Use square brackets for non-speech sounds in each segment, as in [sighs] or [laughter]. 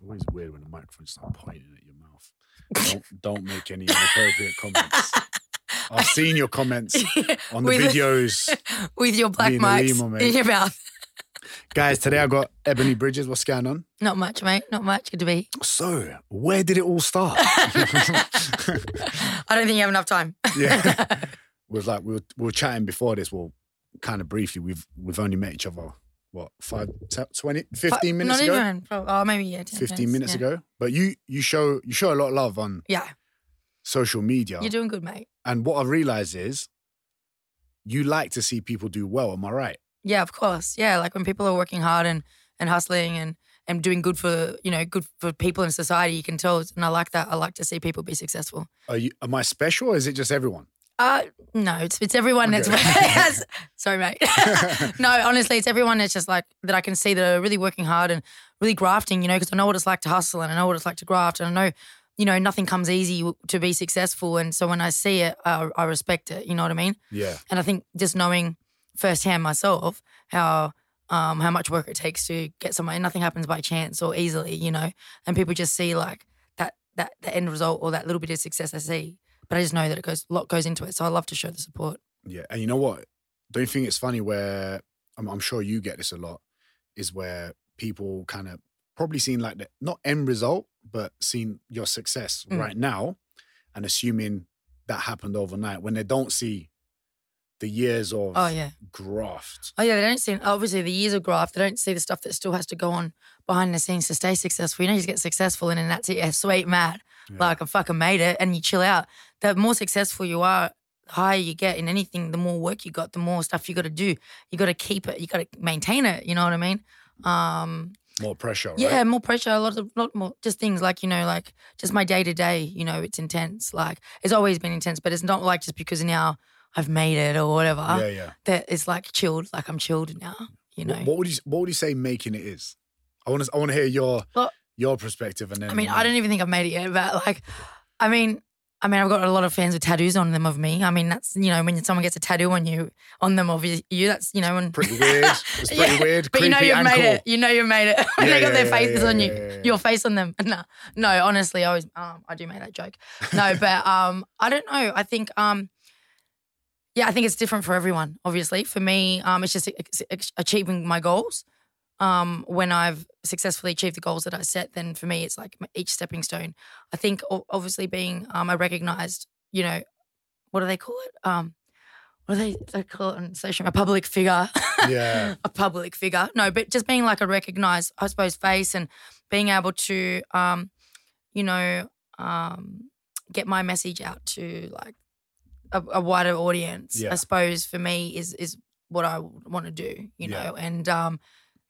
It's always weird when the microphone's start pointing at your mouth. Don't, don't make any inappropriate comments. [laughs] I've seen your comments [laughs] on the With- videos. [laughs] with your black mics limo, mate. in your mouth. Guys, today I've got Ebanie Bridges. What's going on? Not much, mate. Not much. Good to be. So, where did it all start? I don't think you have enough time. yeah. We was like we were, we were chatting before this. Well, kind of briefly. We've we've only met each other what five, mm. te- 20, 15 minutes Not ago. even. Probably, oh, maybe yeah. 10 15 minutes yeah. ago. But you you show you show a lot of love on Yeah, social media. you're doing good, mate. And what I realized is you like to see people do well. Am I right? Yeah, of course. Yeah, like when people are working hard and and hustling and and doing good for you know good for people in society, you can tell. And I like that. I like to see people be successful. Are you am I special or is it just everyone? Uh no, it's it's everyone Okay. that's [laughs] [laughs] sorry, mate. [laughs] no, honestly, it's everyone that's just like that I can see that are really working hard and really grafting, you know, because I know what it's like to hustle and I know what it's like to graft and I know, you know, nothing comes easy to be successful. And so when I see it, I, I respect it. You know what I mean? Yeah. And I think just knowing firsthand myself how um, how much work it takes to get somewhere, nothing happens by chance or easily, you know. And people just see like that that the end result or that little bit of success I see, but I just know that it goes a lot goes into it. So I love to show the support. Yeah. And you know what? Don't you think it's funny where I'm, I'm sure you get this a lot is where people kind of probably seen like the not end result, but seen your success Mm. right now and assuming that happened overnight when they don't see the years of Oh yeah, graft. oh yeah. They don't see obviously the years of graft. They don't see the stuff that still has to go on behind the scenes to stay successful. You know, you just get successful and then that's it. Yeah, sweet, mad. Yeah. Like I fucking made it, and you chill out. The more successful you are, the higher you get in anything. The more work you got, the more stuff you got to do. You got to keep it. You got to maintain it. You know what I mean? Um, More pressure, right? yeah, more pressure. A lot of, lot more, just things like you know, like just my day to day. You know, it's intense. Like it's always been intense, but it's not like just because now I've made it or whatever Yeah, yeah. that it's like chilled. Like I'm chilled now. You know. What, what would you What would you say making it is? I want to. I want to hear your Well- your perspective, and then I mean, I don't even think I've made it yet, but like, I mean, I mean, I've got a lot of fans with tattoos on them of me. I mean, that's you know, when someone gets a tattoo on you, on them of you, you that's you know, and Pretty weird. [laughs] It's pretty Yeah, weird. But you know you've made cool. it. You know you've made it [laughs] when Yeah, they got yeah, their faces on you, your face on them. [laughs] No, no, honestly, I always, um, I do make that joke. No, but um, I don't know. I think um, yeah, I think it's different for everyone. Obviously, for me, um, it's just achieving my goals. Um, when I've successfully achieved the goals that I set, then for me, it's like each stepping stone. I think obviously being um, a recognized, you know, what do they call it? Um, what do they, they call it on social? A public figure. Yeah. [laughs] a public figure. No, but just being like a recognized, I suppose, face and being able to, um, you know, um, get my message out to like a, a wider audience. Yeah. I suppose for me is is what I want to do. You Yeah. know, and um,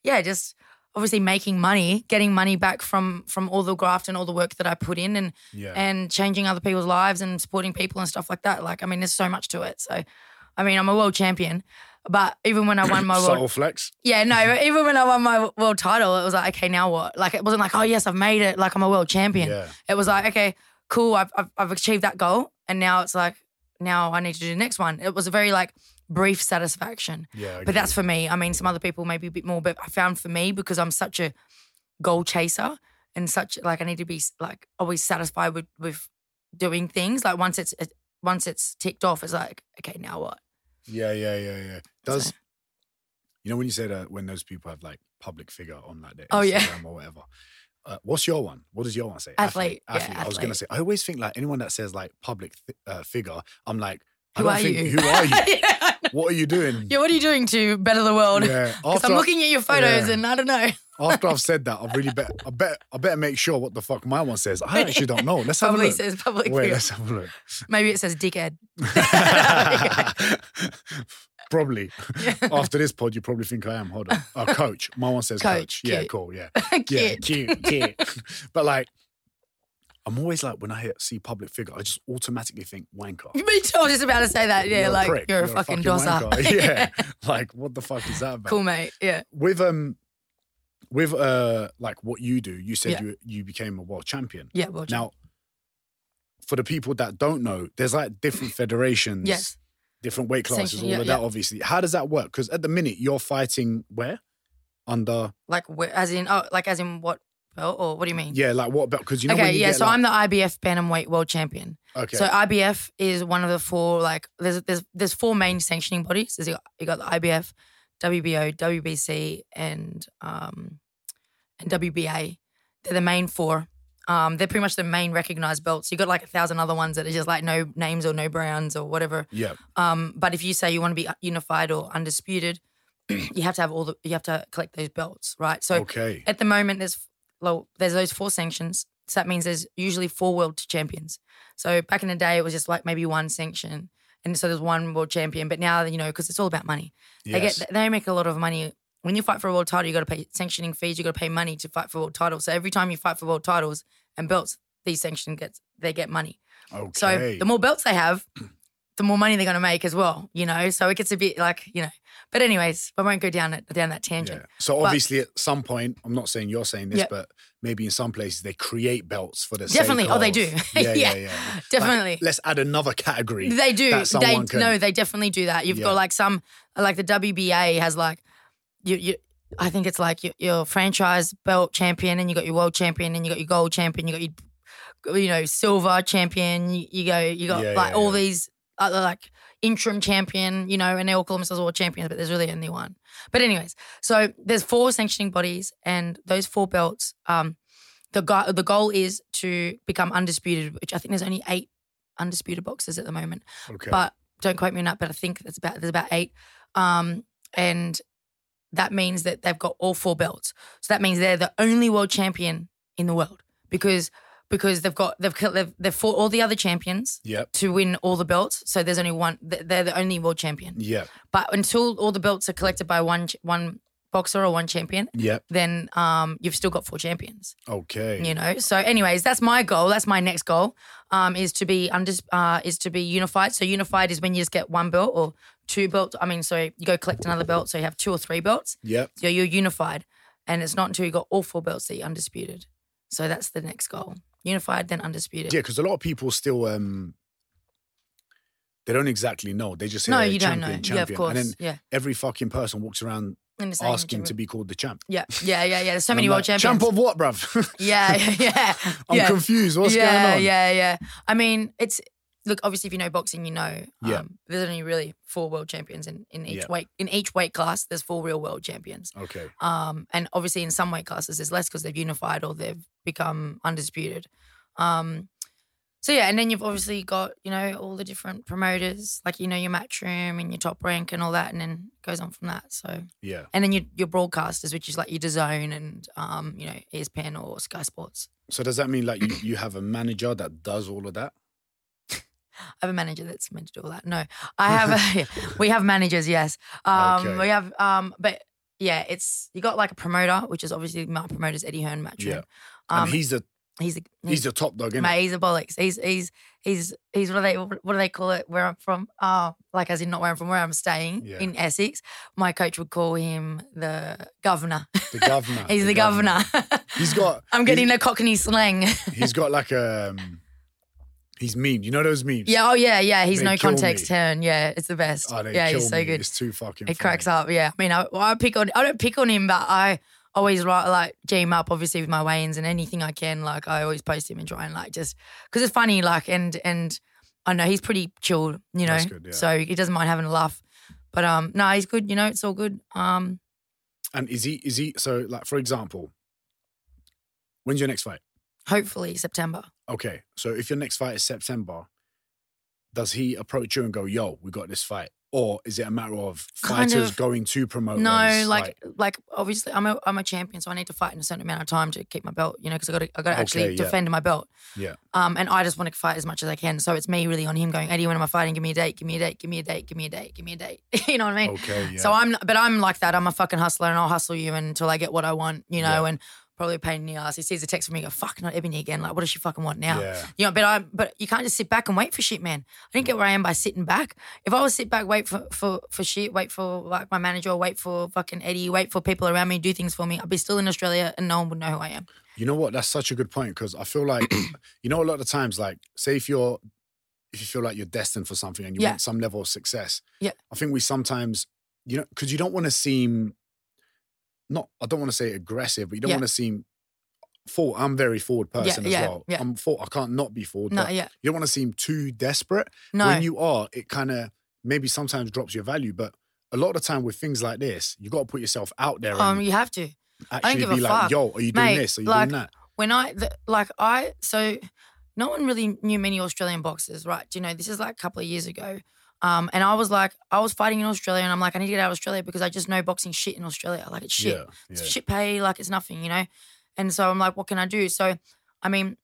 yeah, just obviously making money, getting money back from from all the graft and all the work that I put in, and Yeah. and changing other people's lives and supporting people and stuff like that. Like, I mean, there's so much to it. So, I mean, I'm a world champion, but even when I won my [coughs] world, flex. yeah, no, [laughs] even when I won my world title, it was like, okay, now what? Like, it wasn't like, oh yes, I've made it. Like, I'm a world champion. Yeah. It was like, okay, cool, I've, I've I've achieved that goal, and now it's like, now I need to do the next one. It was a very like brief satisfaction. Yeah. But that's for me. I mean, some other people maybe a bit more, but I found for me because I'm such a goal chaser and such like I need to be like always satisfied with with doing things. Like once it's it, once it's ticked off, it's like okay, now what? Yeah, yeah, yeah, yeah. Does So- you know when you say that uh, when those people have like public figure on like their Oh, yeah. Or whatever? Uh, what's your one? What does your one say? Athlete, yeah, Athlete. I was gonna say. I always think like anyone that says like public th- uh, figure, I'm like, I Who don't are think you? who are you? [laughs] yeah, what are you doing? [laughs] Yeah, what are you doing to better the world? Yeah. [laughs] After, I'm looking at your photos yeah. and I don't know. after I've said that, I've really bet I bet I better make sure what the fuck my one says. I actually don't know. Let's have a Probably look. says public Wait, figure. let's have a look. Maybe it says dickhead. Probably. [laughs] After this pod, you probably think I am. Hold on. Uh, coach. My one says coach. Coach, Yeah, cool. Yeah. [laughs] Cute. Yeah, cute, cute. [laughs] but like, I'm always like, when I hear, see public figure, I just automatically think wanker. Me too. I was just about to say that. Yeah, You're like prick. you're, a fucking, dosser. wanker. Yeah. like, what the fuck is that about? cool, mate. Yeah. With um, with uh, like what you do, you said Yeah. you you became a world champion. Yeah. Well, Now, for the people that don't know, there's like different federations. yes. Different weight classes, all yeah, of that, yeah. obviously. How does that work? Because at the minute, you're fighting where? Under. Like where, as in oh, like as in what belt, or what do you mean? Yeah, like what belt? Because you know when okay, you yeah. So like, I'm the IBF bantamweight world champion. okay. So IBF is one of the four like there's there's there's four main sanctioning bodies. There's you got, you got the IBF, WBO, WBC, and um and WBA. They're the main four. Um, they're pretty much the main recognized belts. You got like a thousand other ones that are just like no names or no brands or whatever. yeah, Um, but if you say you want to be unified or undisputed, [clears throat] you have to have all the you have to collect those belts, right? So okay. at the moment, there's well, there's those four sanctions. So that means there's usually four world champions. So back in the day, it was just like maybe one sanction, and so there's one world champion. But now, you know, because it's all about money, they get they make a lot of money. When you fight for a world title, you got to pay sanctioning fees. You got to pay money to fight for world titles. So every time you fight for world titles and belts, these sanction gets they get money. okay. So the more belts they have, [clears throat] the more money they're going to make as well. You know, so it gets a bit like you know. But anyways, I won't go down it down that tangent. Yeah. So But- obviously, at some point, I'm not saying you're saying this, Yeah. but maybe in some places they create belts for the Definitely. Oh, they do. [laughs] Yeah, yeah, Yeah. yeah. Like, Definitely. let's add another category. They do. that They can- no, they definitely do that. You've Yeah. got like some like the WBA has like you you I think it's like your, your franchise belt champion and you got your world champion and you got your gold champion, you got your you know silver champion, you, you go you got Yeah, like yeah, all yeah. these other like interim champion, you know, and they all call themselves world champions, but there's really only one. But anyways, so there's four sanctioning bodies and those four belts um the go- the goal is to become undisputed, which I think there's only eight undisputed boxers at the moment Okay. but don't quote me on that. But I think that's about there's about eight, um, and that means that they've got all four belts. So that means they're the only world champion in the world because because they've got they've they've, they've fought all the other champions yep. to win all the belts. So there's only one. They're the only world champion. Yeah. But until all the belts are collected by one one boxer or one champion, Yep. then um, you've still got four champions Okay. you know so anyways that's my goal that's my next goal um is to be under uh is to be unified so unified is when you just get one belt or two belts i mean so you go collect another belt so you have two or three belts Yep. so you're unified and it's not until you got all four belts that you're undisputed so that's the next goal unified then undisputed Yeah, because a lot of people still um they don't exactly know. They just say no you don't know champion. yeah of course And then yeah every fucking person walks around In the same asking to be called the champ. yeah yeah yeah yeah there's so many I'm world like, champions Champ of what, bruv? [laughs] yeah yeah [laughs] yeah I'm yeah. confused. What's yeah, going on? Yeah, yeah, I mean, it's look. Obviously, if you know boxing, you know. Um, Yeah. There's only really four world champions in, in each Yeah. weight in each weight class. There's four real world champions. Okay. Um, and obviously in some weight classes there's less because they've unified or they've become undisputed. Um, so yeah, and then you've obviously got you know all the different promoters, like you know your matchroom and your top rank and all that, and then goes on from that. So Yeah. and then your your broadcasters, which is like your DAZN and um, you know ESPN or Sky Sports. So does that mean like you, you have a manager that does all of that? I have a manager that's meant to do all that. No, I have. [laughs] A, we have managers. Yes. Um, Okay. We have. Um, but yeah, it's you got like a promoter, which is obviously my promoter's Eddie Hearn matchroom. Yeah. Um, and he's a he's the he's a top dog, isn't mate, he's a bollocks. He's he's he's he's what do they what do they call it? Where I'm from? Oh, like as in not where I'm from, where I'm staying Yeah. in Essex. My coach would call him the governor. The governor. [laughs] he's the, governor. He's got. [laughs] I'm getting he's- the Cockney slang. He's got like a. Um, he's meme. You know those memes? yeah. Oh yeah. Yeah. He's They no kill context me. turn. Yeah. It's the best. Oh, they yeah. kill He's so me. good. It's too fucking. It cracks up, yeah. I mean, I, I pick on, I don't pick on him, but I always write like jam up, obviously with my weigh-ins and anything I can. Like I always post him and try and like just because it's funny, like and and I know he's pretty chilled, you know, That's good, yeah. so he doesn't mind having a laugh. But um, no, he's good. You know, it's all good. Um, And is he? Is he? So like, for example, when's your next fight? Hopefully September. Okay, so if your next fight is September, does he approach you and go, "Yo, we got this fight," or is it a matter of Kind fighters of. going to promoters? No, like, like obviously I'm a I'm a champion, so I need to fight in a certain amount of time to keep my belt. You know, because I got to I got to actually yeah. defend my belt. yeah, Um, and I just want to fight as much as I can. So it's me really on him going, Eddie, when am I fighting? Give me a date. Give me a date. Give me a date. Give me a date. Give me a date. [laughs] you know what I mean? okay, yeah. So I'm, but I'm like that. I'm a fucking hustler, and I'll hustle you until I get what I want. You know, Yeah. and probably a pain in the ass. He sees a text from me, go, "Fuck, not Ebanie again." Like, what does she fucking want now? Yeah. You know, but I, but you can't just sit back and wait for shit, man. I didn't get where I am by sitting back. If I was sit back, wait for for for shit, wait for like my manager, wait for fucking Eddie, wait for people around me to do things for me, I'd be still in Australia and no one would know who I am. You know what? That's such a good point because I feel like, [clears throat] you know, a lot of times, like, say if you're, if you feel like you're destined for something and you Yeah. want some level of success, Yeah. I think we sometimes, you know, because you don't want to seem, not, I don't want to say aggressive, but you don't Yeah. want to seem forward. I'm a very forward person as yeah, well. yeah. I'm for, I can't not be forward. No, yeah. You don't want to seem too desperate. No. When you are, it kind of maybe sometimes drops your value. But a lot of the time with things like this, you got to put yourself out there um, and you have to. actually give a be like, fuck. "Yo, are you doing Mate, this? Are you like, doing that?" when I the, like I so no one really knew many Australian boxers, right? Do you know, this is like a couple of years ago. Um, and I was like, I was fighting in Australia, and I'm like, I need to get out of Australia because I just know boxing shit in Australia. Like it's shit. Yeah, It's shit pay, like it's nothing, you know. And so I'm like, what can I do? So, I mean,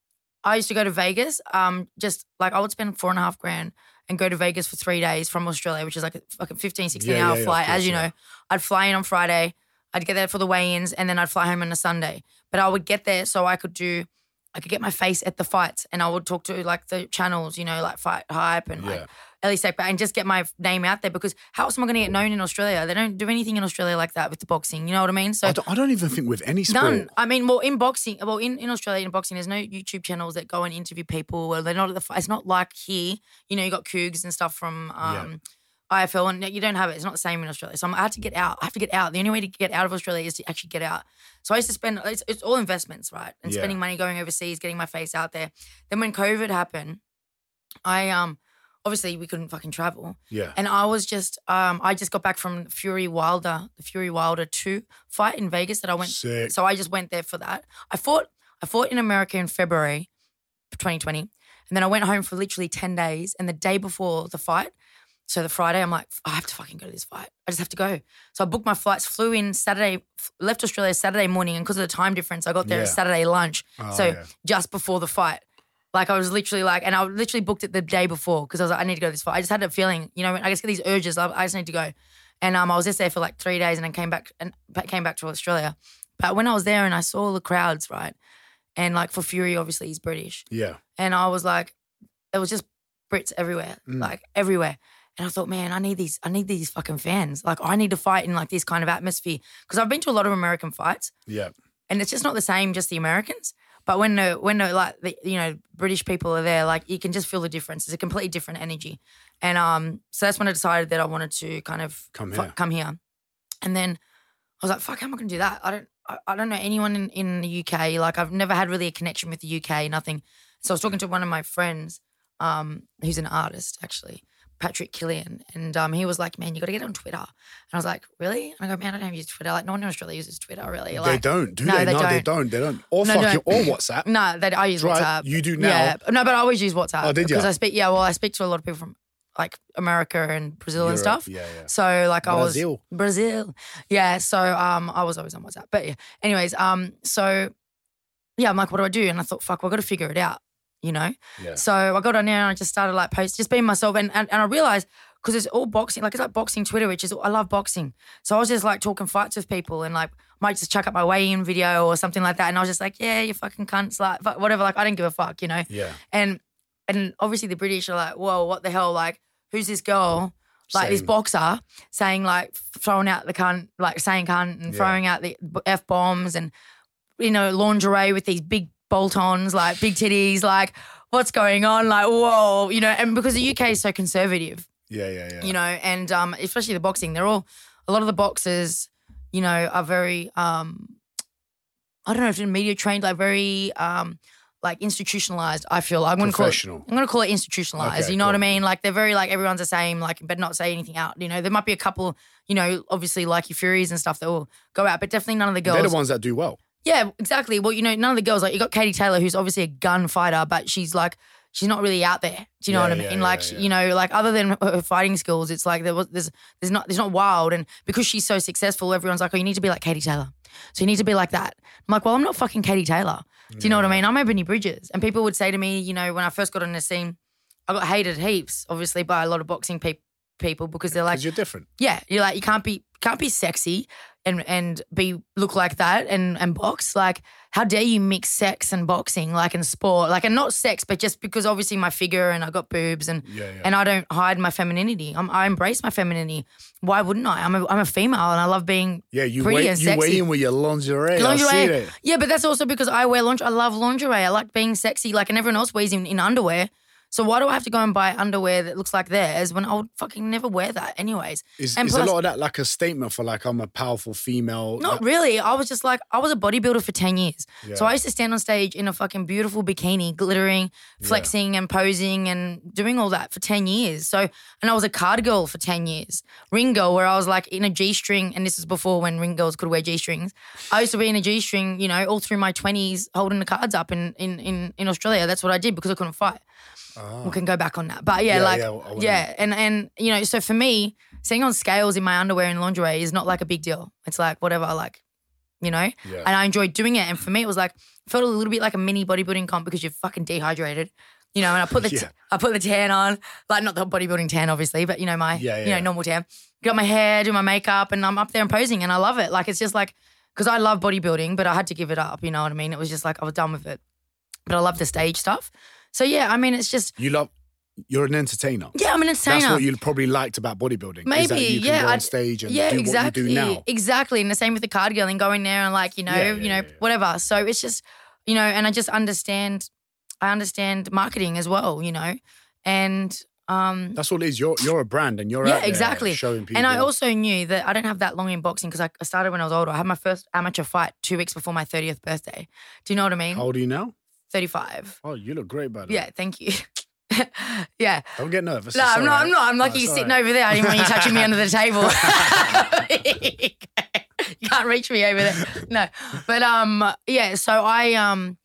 I used to go to Vegas. Um, just like I would spend four and a half grand and go to Vegas for three days from Australia, which is like a fucking 15, 16 Yeah, yeah, hour yeah, flight. As course, you yeah. know, I'd fly in on Friday. I'd get there for the weigh-ins, and then I'd fly home on a Sunday. But I would get there so I could do, I could get my face at the fights, and I would talk to like the channels, you know, like Fight Hype and like Yeah. Elie Seckbach, and just get my name out there because how else am I going to get known in Australia? They don't do anything in Australia like that with the boxing. You know what I mean? So I don't, I don't even think with any sport. None. I mean, well, in boxing, well, in, in Australia, in boxing, there's no YouTube channels that go and interview people. Or they're not at the. It's not like here. You know, you got Cougs and stuff from um, IFL, and you don't have it. It's not the same in Australia. So I'm, I had to get out. I have to get out. The only way to get out of Australia is to actually get out. So I used to spend. It's, it's all investments, right? And Yeah. spending money going overseas, getting my face out there. Then when COVID happened, I um obviously we couldn't fucking travel. Yeah. And I was just, um, I just got back from Fury Wilder, the Fury Wilder two fight in Vegas that I went. Sick. So I just went there for that. I fought, I fought in America in February, 2020, and then I went home for literally ten days. And the day before the fight, so the Friday, I'm like, I have to fucking go to this fight. I just have to go. So I booked my flights, flew in Saturday, left Australia Saturday morning, and because of the time difference, I got there at Saturday lunch. Oh, so yeah. just before the fight. Like I was literally like, and I literally booked it the day before because I was like, I need to go to this fight. I just had a feeling, you know, I just get these urges. I, I just need to go, and um, I was just there for like three days, and then came back and came back to Australia. But when I was there and I saw the crowds, right, and like for Fury, obviously he's British, Yeah. and I was like, it was just Brits everywhere, Mm. like everywhere. And I thought, man, I need these, I need these fucking fans. Like I need to fight in like this kind of atmosphere because I've been to a lot of American fights, Yeah. and it's just not the same, just the Americans. But when the when the like the you know British people are there, like you can just feel the difference. It's a completely different energy, and um, so that's when I decided that I wanted to kind of Come fu- here. come here, and then I was like, fuck, how am I gonna do that? I don't, I, I don't know anyone in in the UK. Like I've never had really a connection with the UK, nothing. So I was talking to one of my friends, um, who's an artist actually. Patrick Killian, and um, he was like, "Man, you got to get on Twitter." And I was like, "Really?" And I go, "Man, I don't use Twitter. Like, no one in Australia uses Twitter, really." they don't, do no, they? they no, they don't. don't. They don't. Or No, fucking, don't. or WhatsApp. No, that I use Right, WhatsApp. you do now. Yeah, no, but I always use WhatsApp. Oh, did ya? Because I speak. Yeah, well, I speak to a lot of people from like America and Brazil and stuff. Yeah, yeah. So like I was Brazil. Brazil. Yeah. So um, I was always on WhatsApp. But yeah. Anyways, um, so yeah, I'm like, what do I do? And I thought, fuck, well, I got to figure it out. You know. Yeah. So I got on there and I just started like post, just being myself, and and, and I realized because it's all boxing, like it's like boxing Twitter, which is I love boxing. So I was just like talking fights with people and like might just chuck up my weigh-in video or something like that, and I was just like, yeah, you fucking cunts, like whatever. Like I didn't give a fuck, you know. Yeah. And and obviously the British are like, whoa, what the hell? Like who's this girl? Like this boxer saying like throwing out the cunt, like saying cunt and Yeah. throwing out the f bombs and you know lingerie with these big bolt-ons, like big titties, like what's going on? Like whoa, you know. And because the UK is so conservative, Yeah, yeah, yeah. you know, and um, especially the boxing, they're all a lot of the boxers, you know, are very um, I don't know if they're media trained, like very um, like institutionalized. I feel I'm gonna call it, I'm gonna call it institutionalized. Okay, you know what I mean? Like they're very like everyone's the same, like but not say anything out. You know, there might be a couple, you know, obviously like your Furies and stuff that will go out, but definitely none of the girls. They're the ones that do well. Yeah, exactly. Well, you know, none of the girls like you got Katie Taylor, who's obviously a gunfighter, but she's like she's not really out there. Do you know Yeah, what I mean? yeah, like yeah. you know, like other than her- fighting skills, it's like there was there's there's not there's not wild, and because she's so successful, everyone's like, oh, you need to be like Katie Taylor, so you need to be like that. I'm like, well, I'm not fucking Katie Taylor. Do you know what I mean? I'm Ebanie Bridges, and people would say to me, you know, when I first got on the scene, I got hated heaps, obviously by a lot of boxing pe- people because they're like, you're different. yeah, you're like you can't be can't be sexy and and be look like that and and box. Like, how dare you mix sex and boxing, like in sport, like and not sex, but just because obviously my figure and I got boobs and Yeah, yeah. and I don't hide my femininity. I'm, I embrace my femininity. Why wouldn't I? I'm a I'm a female and I love being yeah, you pretty weigh, and you sexy. weigh in with your lingerie. Lingerie. Yeah, but that's also because I wear lingerie. I love lingerie. I like being sexy, like and everyone else wears in, in underwear. So why do I have to go and buy underwear that looks like theirs when I would fucking never wear that anyways? Is, And is plus- a lot of that like a statement for like I'm a powerful female? Not really. I was just like, I was a bodybuilder for 10 years. Yeah. So I used to stand on stage in a fucking beautiful bikini, glittering, flexing and posing and doing all that for 10 years. So, and I was a card girl for 10 years. Ring girl, where I was like in a G string, and this is before when ring girls could wear G strings. I used to be in a G string, you know, all through my 20s, holding the cards up in, in, in, in Australia. That's what I did because I couldn't fight. We can go back on that. But yeah, Ah. Yeah, like, yeah, yeah. And, and, you know, so for me, seeing on scales in my underwear and lingerie is not like a big deal. It's like whatever, I like, you know? Yeah. And I enjoyed doing it. And for me, it was like, felt a little bit like a mini bodybuilding comp because you're fucking dehydrated. You know, and I put the [laughs] Yeah. I put the tan on, like not the bodybuilding tan, obviously, but you know my Yeah, you know normal tan. Got my hair, do my makeup, and I'm up there and posing, and I love it. Like it's just like because I love bodybuilding, but I had to give it up. You know what I mean? It was just like I was done with it. But I love the stage stuff. So yeah, I mean, it's just You love. You're an entertainer. yeah, I'm an entertainer. That's what you probably liked about bodybuilding. Maybe, yeah, on stage and yeah, do exactly, what you do now. exactly. And the same with the card girl and going there and like you know, Yeah, yeah, you know, yeah, whatever. So it's just you know, and I just understand, I understand marketing as well, you know, and um, That's all it is. You're you're a brand and you're Yeah, out there exactly. showing people. and I also knew that I don't have that long in boxing because I I started when I was older. I had my first amateur fight two weeks before my thirtieth birthday. Do you know what I mean? How old are you now? Thirty-five. Oh, you look great, by the way. Yeah, thank you. [laughs] yeah. Don't get nervous. No, It's I'm not. I'm not. I'm lucky it's you're sitting right. over there. I didn't want you touching me under the table. [laughs] [laughs] you can't reach me over there. No, but um, yeah. So I um,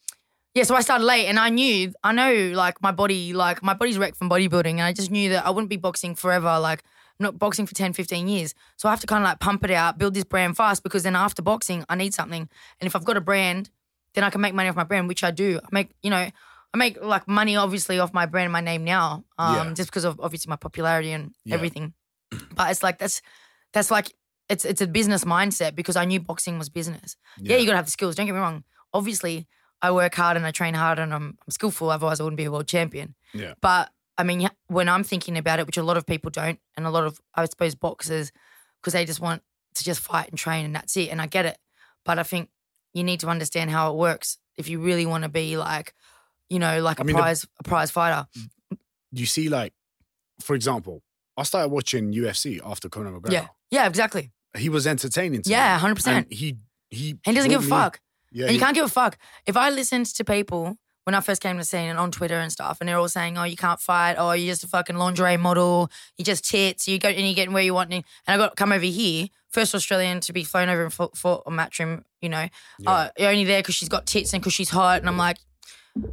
yeah. So I started late, and I knew, I know, like my body, like my body's wrecked from bodybuilding, and I just knew that I wouldn't be boxing forever. Like I'm not boxing for 10, 15 years. So I have to kind of like pump it out, build this brand fast, because then after boxing, I need something, and if I've got a brand, then I can make money off my brand, which I do. I make, you know. I make like money obviously off my brand and my name now, um, Yeah. just because of obviously my popularity and Yeah. everything. [clears throat] But it's like that's that's like it's it's a business mindset because I knew boxing was business. Yeah, you gotta have the skills. Don't get me wrong. Obviously, I work hard and I train hard and I'm, I'm skillful. Otherwise, I wouldn't be a world champion. Yeah. But I mean, when I'm thinking about it, which a lot of people don't, and a lot of I suppose boxers, because they just want to just fight and train and that's it. And I get it, but I think you need to understand how it works if you really want to be like, you know, like I a mean, the- prize a prize fighter. Mm. You see, like, for example, I started watching UFC after Conor McGregor. Yeah, yeah, exactly. He was entertaining to Yeah, hundred percent. He he he doesn't give a fuck. Yeah, And you can't give a fuck. If I listened to people when I first came to the scene and on Twitter and stuff, and they're all saying, "Oh, you can't fight. Oh, you're just a fucking lingerie model. You just tits. You go and you're getting where you want." And I got come over here, first Australian to be flown over and fought, fought a matchroom. You know, Yeah. uh, you're only there because she's got tits and because she's hot. And I'm like,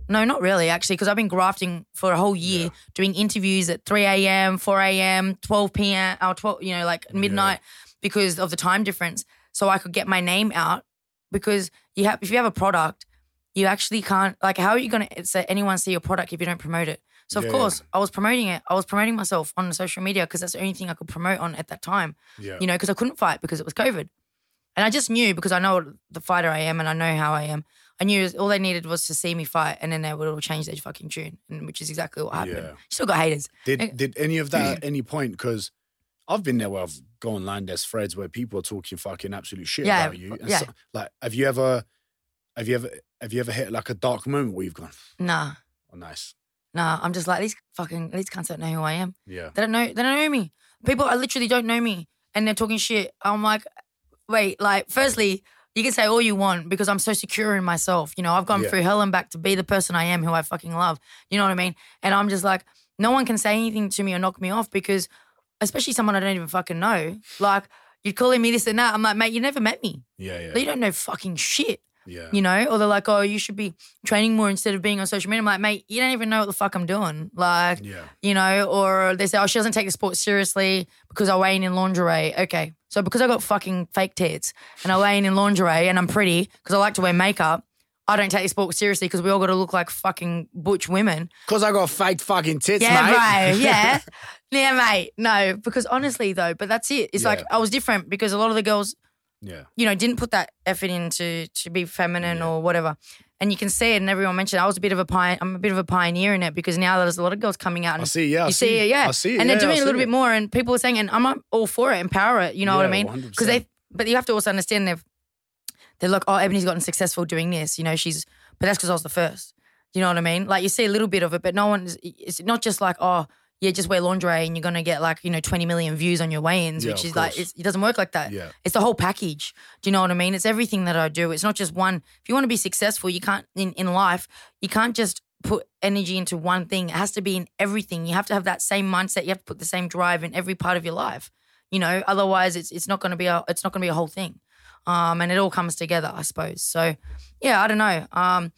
no, not really, actually, because I've been grafting for a whole year, Yeah. doing interviews at 3 a.m., 4 a.m., 12 p.m., or 12, you know, like midnight because of the time difference. So I could get my name out because you have, if you have a product, you actually can't, like, how are you going to say anyone see your product if you don't promote it? So, of Yeah, course, I was promoting it. I was promoting myself on social media because that's the only thing I could promote on at that time yeah. you know, because I couldn't fight because it was COVID. And I just knew because I know the fighter I am and I know how I am. I knew all they needed was to see me fight and then they would all change their fucking tune, and which is exactly what happened. Yeah. Still got haters. Did did any of that [clears throat] at any point? Because I've been there where I've gone online. There's threads where people are talking fucking absolute shit Yeah, about you. And yeah. so- like, have you ever, have you ever, have you ever hit like a dark moment where you've gone, Nah, oh, nice, nah. I'm just like these fucking these cunts don't know who I am. yeah, They don't know. They don't know me. People, I literally don't know me, and they're talking shit. I'm like, wait. Like, firstly, you can say all you want because I'm so secure in myself. You know, I've gone Yeah. through hell and back to be the person I am, who I fucking love. You know what I mean? And I'm just like, no one can say anything to me or knock me off because, especially someone I don't even fucking know. Like, you're calling me this and that. I'm like, mate, you never met me. yeah, yeah, You don't know fucking shit yeah, you know, or they're like, oh, you should be training more instead of being on social media. I'm like, mate, you don't even know what the fuck I'm doing. Like, yeah, you know, or they say, oh, she doesn't take the sport seriously because I weigh in in lingerie. Okay. So because I got fucking fake tits and I weigh in in lingerie and I'm pretty because I like to wear makeup, I don't take the sport seriously because we all got to look like fucking butch women. Because I got fake fucking tits, Yeah, mate. right. [laughs] Yeah. yeah, mate. No, because honestly, though, but that's it. It's like I was different because a lot of the girls yeah, you know, didn't put that effort into to be feminine Yeah. or whatever. And you can see it, and everyone mentioned I was a bit of a pioneer. I'm a bit of a pioneer in it because now there's a lot of girls coming out. I see, yeah, I you see, it, yeah, I see, it, and they're yeah, doing a little see bit more. And people are saying, and I'm all for it, empower it. You know what I mean? Because they, but you have to also understand they've they're like, oh, Ebanie's gotten successful doing this. You know, she's, but that's because I was the first. You know what I mean? Like you see a little bit of it, but no one. It's not just like oh yeah, just wear lingerie and you're gonna get like you know 20 million views on your weigh-ins, Yeah, which is like it's, it doesn't work like that. Yeah. It's the whole package. Do you know what I mean? It's everything that I do. It's not just one. If you want to be successful, you can't in in life. You can't just put energy into one thing. It has to be in everything. You have to have that same mindset. You have to put the same drive in every part of your life. You know, otherwise it's it's not going to be a it's not going to be a whole thing. Um, and it all comes together, I suppose. So, yeah, I don't know. Um,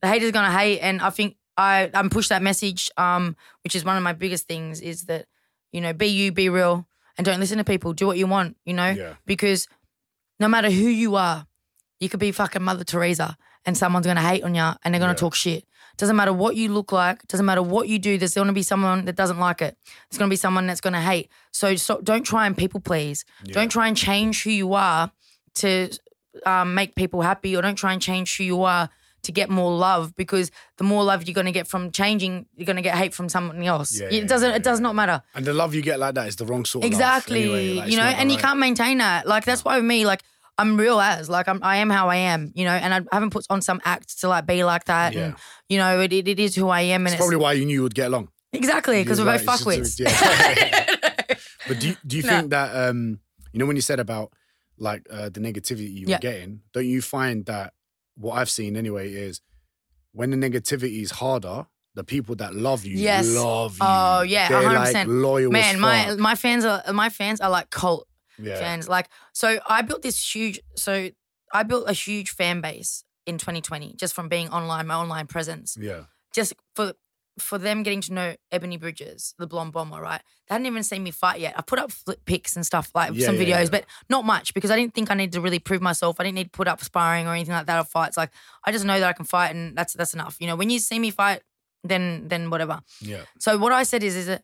the haters gonna hate, and I think I I'm push that message. Um, which is one of my biggest things is that you know be you, be real, and don't listen to people. Do what you want. You know, Yeah. because no matter who you are, you could be fucking Mother Teresa, and someone's gonna hate on you, and they're gonna Yeah. talk shit. Doesn't matter what you look like. Doesn't matter what you do. There's gonna be someone that doesn't like it. There's gonna be someone that's gonna hate. So, so don't try and people please. Don't try and change who you are to um, make people happy, or don't try and change who you are to get more love. Because the more love you're gonna get from changing, you're gonna get hate from someone else. Yeah, it doesn't. yeah, it does not matter. And the love you get like that is the wrong sort Exactly. anyway. Like, you know, and you can't maintain that. Like that's why with me, like I'm real as, like I'm, I am how I am. You know, and I haven't put on some act to like be like that. Yeah. And you know, it, it, it is who I am, and It's it's, probably why you knew you would get along. exactly because we're right, both it's fuckwits. yeah. [laughs] [laughs] But do you, do you No. think that um you know when you said about like uh, the negativity you Yeah. were getting, don't you find that what I've seen anyway is when the negativity is harder, the people that love you Yes. love oh, you. Oh, yeah, They're 100%. like loyal Man, my my fans are my fans are like cult yeah. fans. Like, so I built this huge. So I built a huge fan base in 2020 just from being online, my online presence. Yeah. just for for them getting to know Ebanie Bridges, the blonde bomber, right? They hadn't even seen me fight yet. I put up flip pics and stuff like Yeah, some videos, yeah. but not much because I didn't think I needed to really prove myself. I didn't need to put up sparring or anything like that or fights. Like I just know that I can fight and that's that's enough. You know, when you see me fight, then then whatever. Yeah. So what I said is is that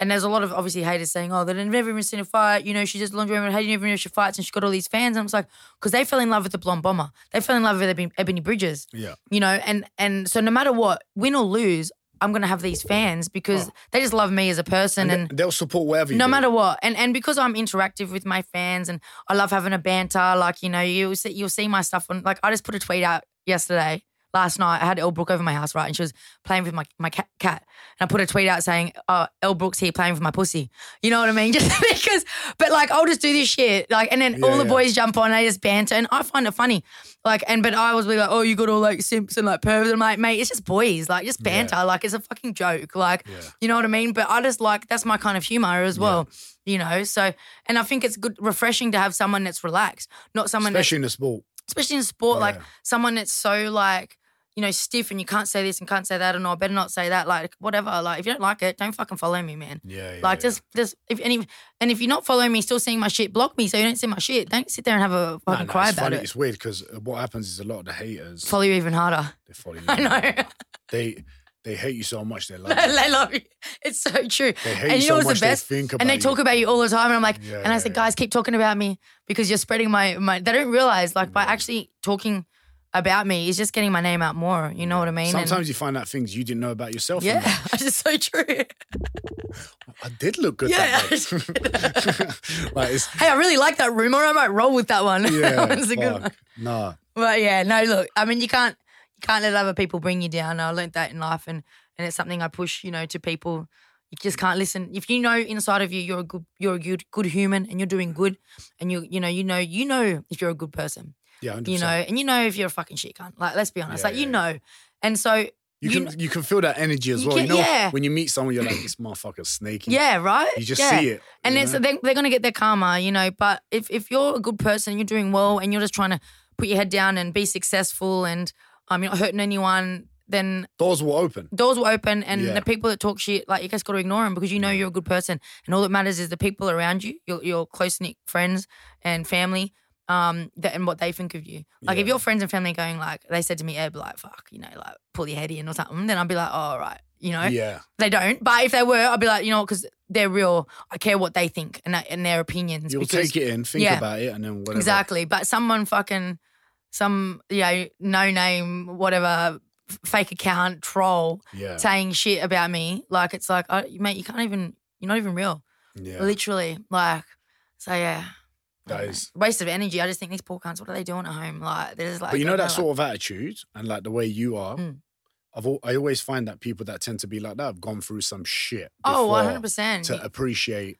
and there's a lot of obviously haters saying, oh, they've never even seen a fight. You know, she just laundry women. How do you never know she fights? And she got all these fans. And I was like, because they fell in love with the blonde bomber. They fell in love with Ebanie, Ebanie Bridges Yeah. you know and and so no matter what win or lose i'm gonna have these fans because oh. they just love me as a person And, and, they- they'll support whatever you no do. matter what and and because i'm interactive with my fans and i love having a banter like you know you'll see you'll see my stuff on like i just put a tweet out yesterday last night i had Elle Brooke over my house right and she was playing with my, my cat, cat. And i put a tweet out saying oh Elle here playing with my pussy. You know what i mean? [laughs] Just because but like i'll just do this shit like and then Yeah, all the yeah. boys jump on and they just banter and i find it funny. Like and but i was really like oh you got all like simps and like pervs. And I'm like mate it's just boys like just banter like it's a fucking joke like Yeah. you know what i mean? But i just like that's my kind of humor as well you know? So and i think it's good refreshing to have someone that's relaxed not someone that's Especially in the sport. especially in sport, like Yeah. someone that's so like, you know, stiff and you can't say this and can't say that and oh, I better not say that. Like whatever. Like if you don't like it, don't fucking follow me, man. Yeah. yeah like yeah. just just if and if and if you're not following me, still seeing my shit, block me so you don't see my shit. Don't sit there and have a fucking nah, cry it's about funny. it. It's weird because what happens is a lot of the haters Follow you even harder. they follow you. [laughs] I know. They they hate you so much they [laughs] love you. they love you. It's so true. They hate and you you know so much the best? they think about and they talk about you all the time. And I'm like, Yeah, and I said, guys, keep talking about me because you're spreading my my. They don't realize like by actually talking about me is just getting my name out more. You know what I mean? And- Sometimes you find out things you didn't know about yourself. yeah, and [laughs] it's just so true. I did look good. Yeah. [laughs] [laughs] Like Hey, I really like that rumor. I might roll with that one. yeah. that was a good one. fuck. Nah. But yeah, no, look, I mean, you can't you can't let other people bring you down. I learned that in life, and and it's something I push, you know, to people. You just can't listen. If you know inside of you you're a good you're a good good human and you're doing good, and you you know you know you know if you're a good person, Yeah, 100%. you know, and you know if you're a fucking shit cunt. Like let's be honest, Yeah, like you yeah, know, and so you, you can you can feel that energy as You well. can- you know, yeah. when you meet someone, you're like, this motherfucker's snaky. yeah, right. You just Yeah. see it. and you it's know? they're, they're gonna get their karma, you know. But if if you're a good person, you're doing well, and you're just trying to put your head down and be successful, and um, you're not hurting anyone, then doors will open. doors will open. And Yeah. the people that talk shit, like you just got to ignore them because you know you're a good person, and all that matters is the people around you, your your close knit friends and family. Um, that, and what they think of you. Like if your friends and family are going like they said to me, Eb, like fuck, you know, like pull your head in or something, then I'll be like, oh, all right, you know. Yeah. They don't, but if they were, I'd be like, you know, because they're real. I care what they think and that, and their opinions. You'll because, take it in, think yeah. about it, and then whatever. exactly. But someone fucking, some you know, no name, whatever, fake account troll Yeah. saying shit about me, like it's like, I, mate, you can't even, you're not even real, Yeah. literally. Like, so yeah. I know. waste of energy. I just think these poor cunts. What are they doing at home? Like, they're like. But you know that sort of attitude and like the way you are, Mm. I've al- I always find that people that tend to be like that have gone through some shit. Oh, 100%. To appreciate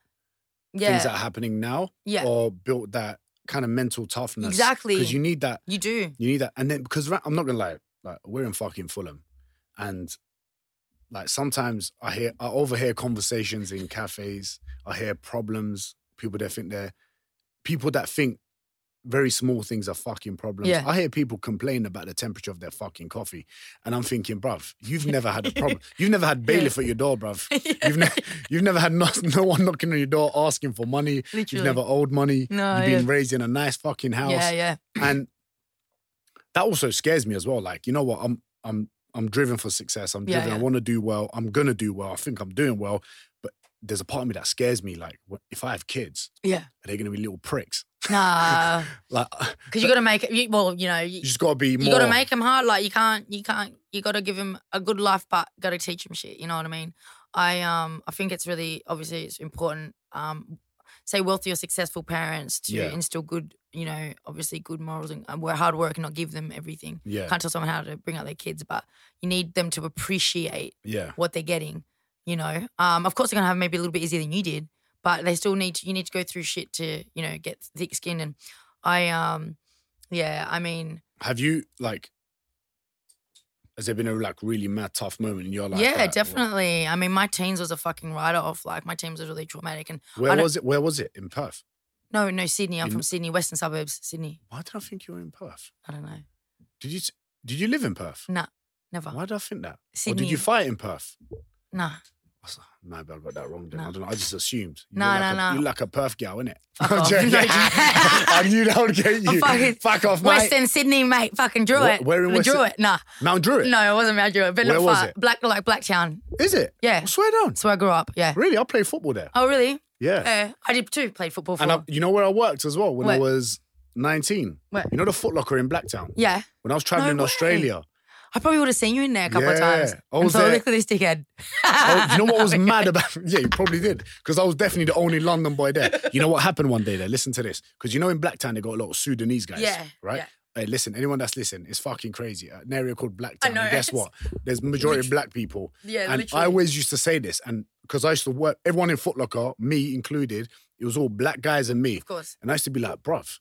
yeah. things that are happening now, yeah. or built that kind of mental toughness. Exactly. Because you need that. you do. You need that, and then because I'm not gonna lie, like we're in fucking Fulham, and like sometimes I hear I overhear conversations in cafes. I hear problems. People that think they're people that think very small things are fucking problems. Yeah. I hear people complain about the temperature of their fucking coffee, and I'm thinking, bruv, you've [laughs] never had a problem. You've never had bailiff at your door, bruv. [laughs] You've, ne- you've never had no, no one knocking on your door asking for money. You've never owed money. No, You've been yeah. raised in a nice fucking house Yeah, yeah. and that also scares me as well. Like, you know what? I'm I'm I'm driven for success. I'm Yeah, driven. I yeah. want to do well. I'm gonna do well. I think I'm doing well. There's a part of me that scares me. Like, what, if I have kids, Yeah. are they gonna be little pricks? [laughs] Nah. Like, Because you got to make it, well, you know, you, you just gotta be more. you got to make them hard. Like you can't, you can't, you got to give them a good life, but got to teach them shit. You know what I mean? I um, I think it's really obviously it's important. Um, say wealthy or successful parents to Yeah. instill good, you know, obviously good morals and, and work hard work and not give them everything. Yeah, Can't tell someone how to bring up their kids, but you need them to appreciate yeah, what they're getting. You know, um, of course they're gonna have maybe a little bit easier than you did, but they still need to. You need to go through shit to you know get thick skin. And I um, yeah, I mean, Have you like? Has there been a like really mad tough moment in your life? yeah, that- definitely. I mean, my teens was a fucking write off. Like my teens was really traumatic. And Where was it? Where was it? In Perth. no, no, Sydney. I'm In- from Sydney, western suburbs, Sydney. Why did I think you were in Perth? I don't know. Did you? Did you live in Perth? Nah, never. Why did I think that? Or Sydney. did you fight in Perth? Nah, Maybe I got that wrong. Then No. I don't know. I just assumed. No, like no, a, no. You're like a Perth gal, innit? Fuck off. [laughs] [laughs] [laughs] I knew that would get you. fucking- Fuck off, mate. Western Sydney, mate. Fucking drew Where- it. where in Western- drew it. Nah, Mount Druitt. no, it wasn't Mount Druitt, but Where not was far. it? Black, like Blacktown. Is it? Yeah. I swear down. That's where I grew up. Yeah. Really? I played football there. Oh, really? Yeah. Yeah, I did too. Played football for. and I, you know where I worked as well when I was 19? Where? You know the Foot Locker in Blacktown? yeah, When I was traveling way. Australia. I probably would have seen you in there a couple of times. I was there. look at this dickhead. Oh, you know what was [laughs] mad about? Yeah, you probably did because I was definitely the only London boy there. You know what happened one day there? Listen to this because you know in Blacktown they got a lot of Sudanese guys. Yeah, right. yeah. Hey, listen, anyone that's listening, it's fucking crazy. Uh, an area called Blacktown. know, and guess [laughs] what? There's majority of black people. Yeah, and literally. I always used to say this, and because I used to work, everyone in Footlocker, me included, it was all black guys and me. Of course. And I used to be like, bruv,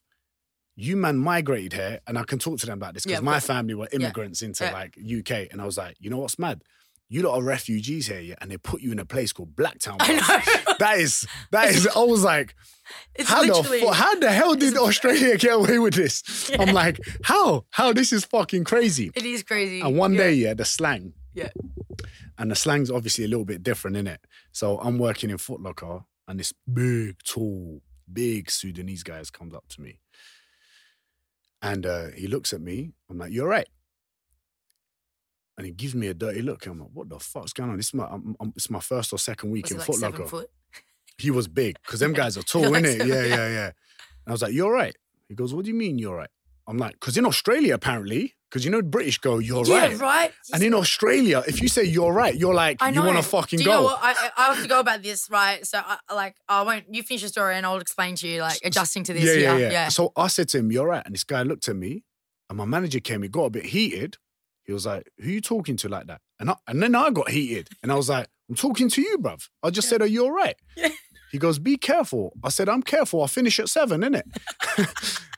you man migrated here, and I can talk to them about this because of my course. family were immigrants into Yeah. like UK, and I was like, you know what's mad? You lot are refugees here, yeah, and they put you in a place called Blacktown. I know. [laughs] That is that is. I was like, It's how the how the hell did [laughs] Australia get away with this? I'm like, how how this is fucking crazy. it is crazy. And one Yeah. day, yeah, the slang. Yeah. And the slang's obviously a little bit different, in it. So I'm working in Footlocker, and this big, tall, big Sudanese guy has comes up to me. And uh, he looks at me. I'm like, you're right. And he gives me a dirty look. I'm like, what the fuck's going on? This is my, I'm, I'm, it's my first or second week Was in like Foot Locker. foot? He was big because them [laughs] guys are tall, like innit? seven, yeah. yeah, yeah. And I was like, you're right. He goes, what do you mean you're right? I'm like, because in Australia, apparently, because you know British go, you're yeah, right. right. And in Australia, if you say you're right, you're like, I you know. want to fucking Do you go. know what? I, I have to go about this, right? So, I, like, I won't. You finish your story, and I'll explain to you, like, adjusting to this. yeah, yeah, yeah, yeah, So I said to him, you're right. And this guy looked at me, and my manager came, he got a bit heated. He was like, who you talking to like that? And I, and then I got heated. And I was like, I'm talking to you, bruv. I just said, are you all right? Yeah. He goes, be careful. I said, I'm careful. I'll finish at seven, innit? [laughs]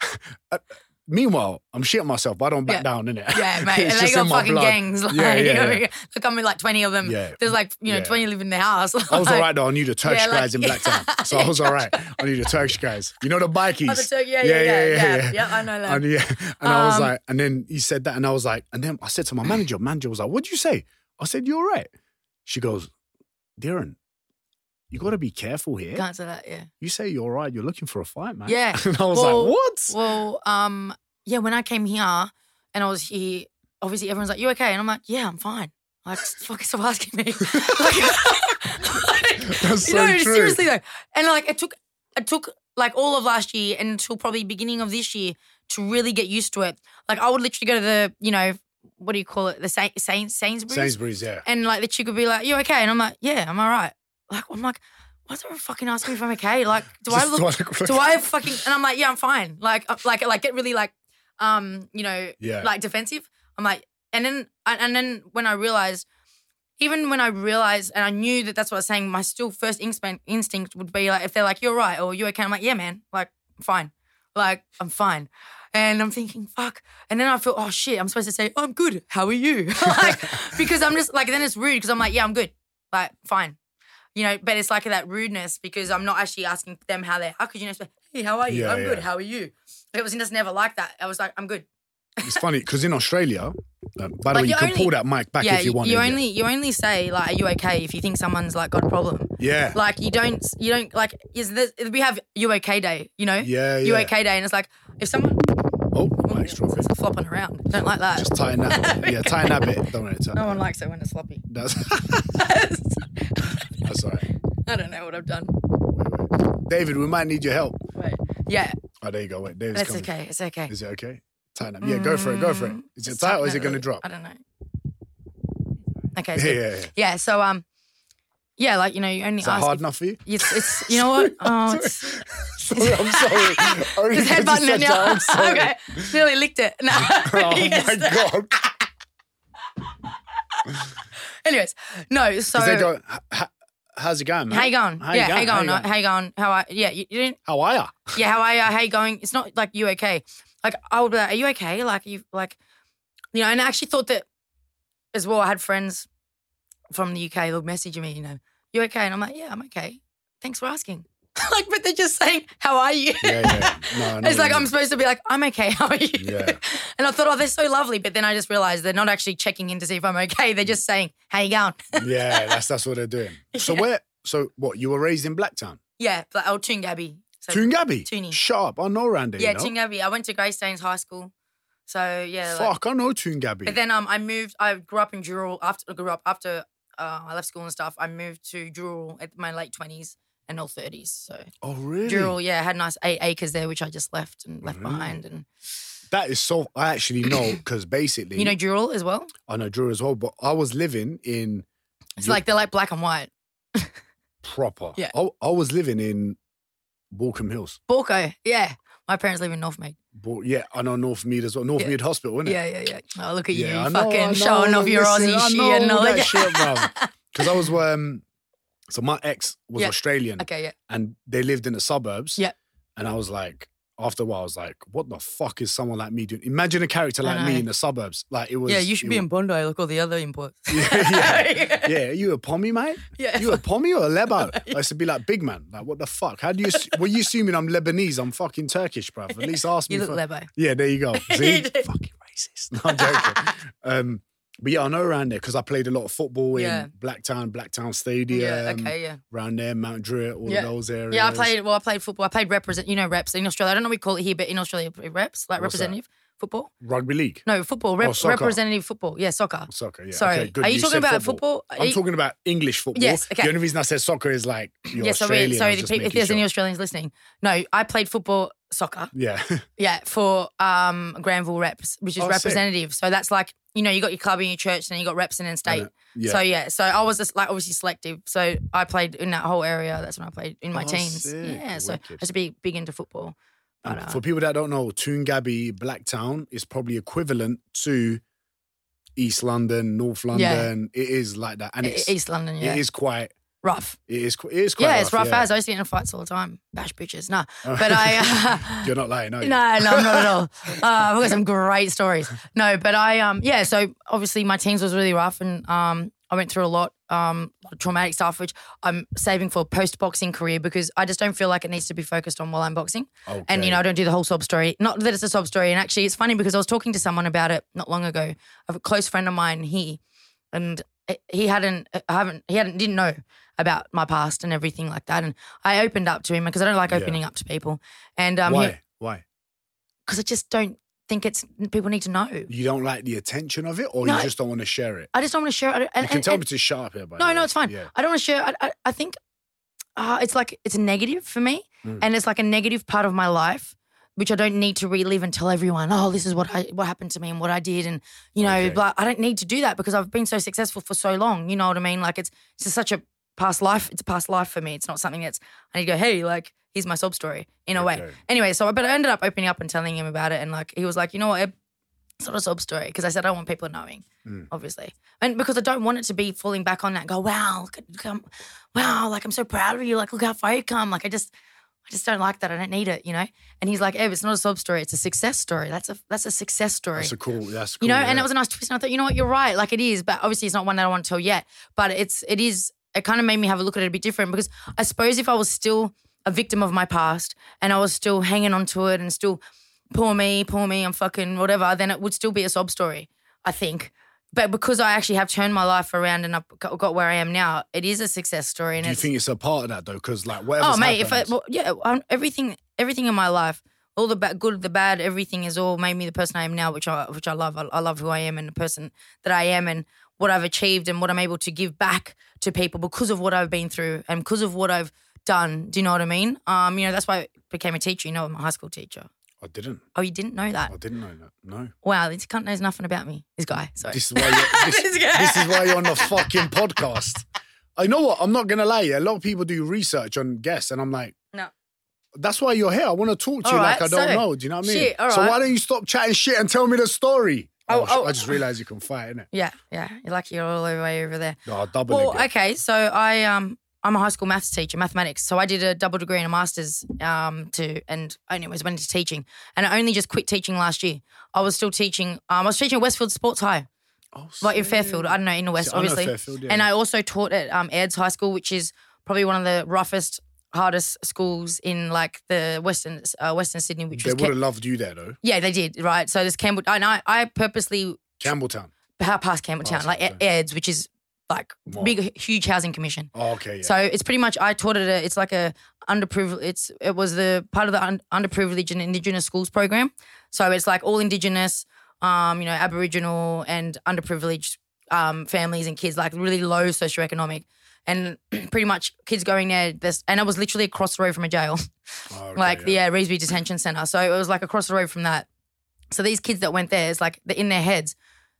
[laughs] Meanwhile, I'm shitting myself, but I don't back Yeah. down, innit? Yeah, [laughs] mate. And they in got fucking gangs. Like, [laughs] Yeah, yeah, yeah. Come with like 20 of them. Yeah. There's like, you know, Yeah. 20 live in the house. [laughs] I was all right though. I knew the Turkish Yeah, like- guys in Blacktown. So I was all right. I knew the Turkish guys. You know the bikies? Oh, the Tur- yeah, yeah, yeah, yeah, yeah. I know And that. yeah, and I was Um, like, and then he said that, and I was like, and then I said to my manager, manager was like, "What'd you say?" I said, "You're right." She goes, "Darren, you got to be careful here. Can't say that, yeah. You say you're right. You're looking for a fight, man." Yeah. [laughs] and I was Well, like, "What?" Well, um, yeah, when I came here and I was here, obviously everyone's like, You okay? And I'm like, Yeah, I'm fine. Like, [laughs] fucking stop asking me. [laughs] Like, That's you know, true. seriously though. And like it took it took like all of last year until probably beginning of this year to really get used to it. Like I would literally go to the, you know, what do you call it? The Saint, Saint Sainsbury's. Sainsbury's, yeah. And like the chick would be like, You okay? And I'm like, Yeah, I'm all right. Like I'm like, why don't fucking ask me if I'm okay? Like, do [laughs] I look do I fucking and I'm like, yeah, I'm fine. Like, uh, like, like, get really like, um, you know, Yeah. like defensive. I'm like, and then and then when I realized, even when I realized and I knew that that's what I was saying, my still first instinct instinct would be like, if they're like, "You're right," or "You okay?" I'm like, "Yeah, man. Like, I'm fine. Like, I'm fine." And I'm thinking, fuck. And then I feel, oh shit, I'm supposed to say, I'm good. How are you? [laughs] like, [laughs] because I'm just like, then it's rude because I'm like, yeah, I'm good. Like, fine. You know, but it's like that rudeness because I'm not actually asking them how they're. How could you know? Hey, how are you? Yeah, I'm good. How are you? It was just never like that. I was like, I'm good. It's funny because in Australia, um, by the Like, way, you can only- pull that mic back yeah, if you want. you yeah. only you only say like, "Are you okay?" if you think someone's like got a problem. Yeah. Like you don't you don't like is this we have you okay day, you know? Yeah, You yeah. okay day, and it's like if someone Oh, mic's dropping. it's flopping around, don't like that. Just tighten that. yeah, [laughs] tighten that bit. Don't want it Tighten no one likes it when it's sloppy. That's, [laughs] that's all right. I don't know what I've done. Wait, wait. David, we might need your help. Wait. Yeah, Oh, there you go. Wait, David's that's coming. okay. It's okay. Is it okay? Tighten up. Yeah, go for it. Go for it. Is it tight or is it going to drop? I don't know. Okay. Yeah, yeah, yeah. Yeah. So um, yeah, like you know, you only Is ask. hard if- enough for you? It's, it's you know what? [laughs] Oh, it's Sorry, I'm sorry. [laughs] Only you headbutting it now. I'm sorry. okay, nearly licked it. No. [laughs] Oh [laughs] my god. Anyways, no. So they don't. h- h- How's it going, man? how you going? How yeah, you how you going? How you going? How you I? Yeah, you, you didn't. How are ya? Yeah, how are you? How you going? It's not like you okay. Like I would be like, are you okay? Like you like, you know. And I actually thought that as well. I had friends from the UK who would message me, you know, you okay? And I'm like, yeah, I'm okay. Thanks for asking. [laughs] like, but they're just saying, how are you? Yeah, yeah. [laughs] No, it's like I'm supposed to be like, I'm okay. How are you? Yeah. [laughs] And I thought, oh, they're so lovely. But then I just realized they're not actually checking in to see if I'm okay. They're just saying, how you going? Yeah, that's that's what they're doing. So Yeah. where? So what? You were raised in Blacktown, yeah, like old Toongabbie. So, Toongabbie. Toonie. Shut up! I know there. yeah, you know? Toongabbie. I went to Greystanes High School. So yeah. like- Fuck, I know Toongabbie. But then um, I moved. I grew up in Dural. After I grew up after uh, I left school and stuff. I moved to Dural at my late twenties and all thirties. So oh really? Dural, yeah, had nice eight acres there, which I just left and left Really? behind. And That is so. I actually know [clears throat] because basically, you know Dural as well. I know Drew as well. But I was living in It's You- like they're like black and white. proper. [laughs] Yeah. I, I was living in Baulkham Hills. Baulko, yeah. My parents live in Northmead. But yeah, I know North Mead as well. North Yeah. Mead Hospital, isn't it? Yeah, yeah, yeah. Oh, look at you, I know, fucking know, showing off your Aussie shit and all that shit. Because [laughs] I was um, so my ex was Yeah. Australian, okay, yeah. and they lived in the suburbs. Yeah. And I was like, after a while, I was like, what the fuck is someone like me doing? Imagine a character like me in the suburbs. Like it was. yeah, you should be was- in Bondi like all the other imports. [laughs] Yeah, [laughs] yeah. Yeah, you a pommy, mate? yeah. You a pommy or a lebo? [laughs] I used to be like, big man. Like, what the fuck? How do you? Were you assuming I'm Lebanese? I'm fucking Turkish, bruv. At least ask me. You look for- lebo. yeah, there you go. See, You fucking racist. No, I'm joking. um, but yeah, I know around there because I played a lot of football Yeah. in Blacktown, Blacktown Stadium. Yeah, okay, yeah. Around there, Mount Druitt, all of those areas. Yeah, I played. Well, I played football. I played represent. You know, reps in Australia. I don't know what we call it here, but in Australia, reps like What's that? representative football. rugby league, No, football. Rep, Oh, soccer. representative football. Yeah, soccer. soccer. Yeah. Sorry, okay, good. are you, talking said about football? Are I'm you- talking about English football. Yes, okay. The only reason I said soccer is like you're Yeah, so Australian. I sorry, was the just if making there's any sure. Australians listening. No, I played football, soccer. Yeah. [laughs] Yeah, for um Granville reps, which is Oh, sick. representative. So that's like you know you got your club in your church, and you got reps in and state. yeah. So yeah, so I was just like obviously selective. So I played in that whole area. That's when I played in my Oh, teens. sick. Yeah, so I Wicked. used to be big into football. But, uh, for people that don't know, Toongabbie, Blacktown is probably equivalent to East London, North London. Yeah. It is like that, and it's East London, yeah, it is quite rough. it is it is quite Yeah, it's rough yeah. as I used to get in fights all the time, bash bitches. Nah, [laughs] but I. [laughs] You're not lying, are you? No, no, not at all. [laughs] Uh, I've got some great stories. No, but I um yeah, so obviously my teens was really rough and um I went through a lot, um a lot of traumatic stuff, which I'm saving for post boxing career because I just don't feel like it needs to be focused on while I'm boxing. Okay. And you know, I don't do the whole sob story. Not that it's a sob story. And actually it's funny because I was talking to someone about it not long ago. I have a close friend of mine, he and he hadn't I haven't he hadn't didn't know about my past and everything like that. And I opened up to him because I don't like Yeah. opening up to people. And um why? Why? because I just don't think it's people need to know. You don't like the attention of it, or No. you just don't want to share it? I just don't want to share it. And, You can and- tell and- me to shut up here. By no, no, it's fine. Yeah. I don't want to share. I, I, I think uh, it's like it's a negative for me, Mm. and it's like a negative part of my life, which I don't need to relive and tell everyone. Oh, this is what I what happened to me and what I did, and you know, Okay. but I don't need to do that because I've been so successful for so long. You know what I mean? Like it's it's just such a past life. It's a past life for me. It's not something that's I need to go. Hey, like here's my sob story in a way. Anyway, so but I ended up opening up and telling him about it, and like he was like, you know what, It's not a sob story because I said I don't want people knowing, Mm. obviously, and because I don't want it to be falling back on that. and Go, wow, look at, look, I'm, wow, like I'm so proud of you. Like, look how far you come. Like, I just, I just don't like that. I don't need it, you know. And he's like, Ev, it's not a sob story. It's a success story. That's a that's a success story. That's a cool. That's cool. you know, yeah. and it was a nice twist. And I thought, you know what, you're right. Like it is, but obviously it's not one that I want to tell yet. But it's it is. It kind of made me have a look at it a bit different because I suppose if I was still a victim of my past and I was still hanging on to it and still poor me, poor me, I'm fucking whatever, then it would still be a sob story. I think. But because I actually have turned my life around and I've got where I am now, it is a success story. And Do you think it's a part of that though? Because like whatever. Oh, mate, if I, well, yeah, um, everything, everything in my life, all the bad, good, the bad, everything is all made me the person I am now, which I, which I love. I, I love who I am and the person that I am and what I've achieved and what I'm able to give back to people because of what I've been through and because of what I've done. Do you know what I mean? Um, you know, that's why I became a teacher. You know, I'm a high school teacher. I didn't. Oh, you didn't know that? I didn't know that. No. Wow, this cunt knows nothing about me. This guy. Sorry. This is why. You're, [laughs] this, This is why you're on the fucking podcast. I know what. I'm not gonna lie. A lot of people do research on guests, and I'm like, No. That's why you're here. I want to talk to All you like I don't so- know. Do you know what I mean? shit, so why don't you stop chatting shit and tell me the story? Oh, Oh, oh. I just realized you can fight, innit? yeah, yeah. You're lucky you're all the way over there. No, I'll double Well, again. okay, so I um I'm a high school maths teacher, mathematics. So I did a double degree and a master's um to and anyways went into teaching. And I only just quit teaching last year. I was still teaching um, I was teaching at Westfield Sports High. Oh, Like in. Fairfield. I don't know, in the West, obviously. Fairfield, yeah. And I also taught at um Airds High School, which is probably one of the roughest, hardest schools in like the Western uh, Western Sydney, which they would Ca- have loved you there though. Yeah, they did, right. So this Campbell and I I purposely Campbelltown. past Campbelltown, Past like Campbelltown. Airds, which is like Wow. big huge housing commission. Oh, okay. Yeah. So it's pretty much I taught it. A, it's like a underprivileged. It's it was the part of the un, underprivileged and Indigenous schools program. So it's like all Indigenous, um, you know, Aboriginal and underprivileged um, families and kids, like really low socioeconomic, and [clears throat] pretty much kids going there. This and it was literally across the road from a jail, Oh, okay, like the yeah, Reiby Detention Centre. So it was like across the road from that. So these kids that went there, it's like they're in their heads.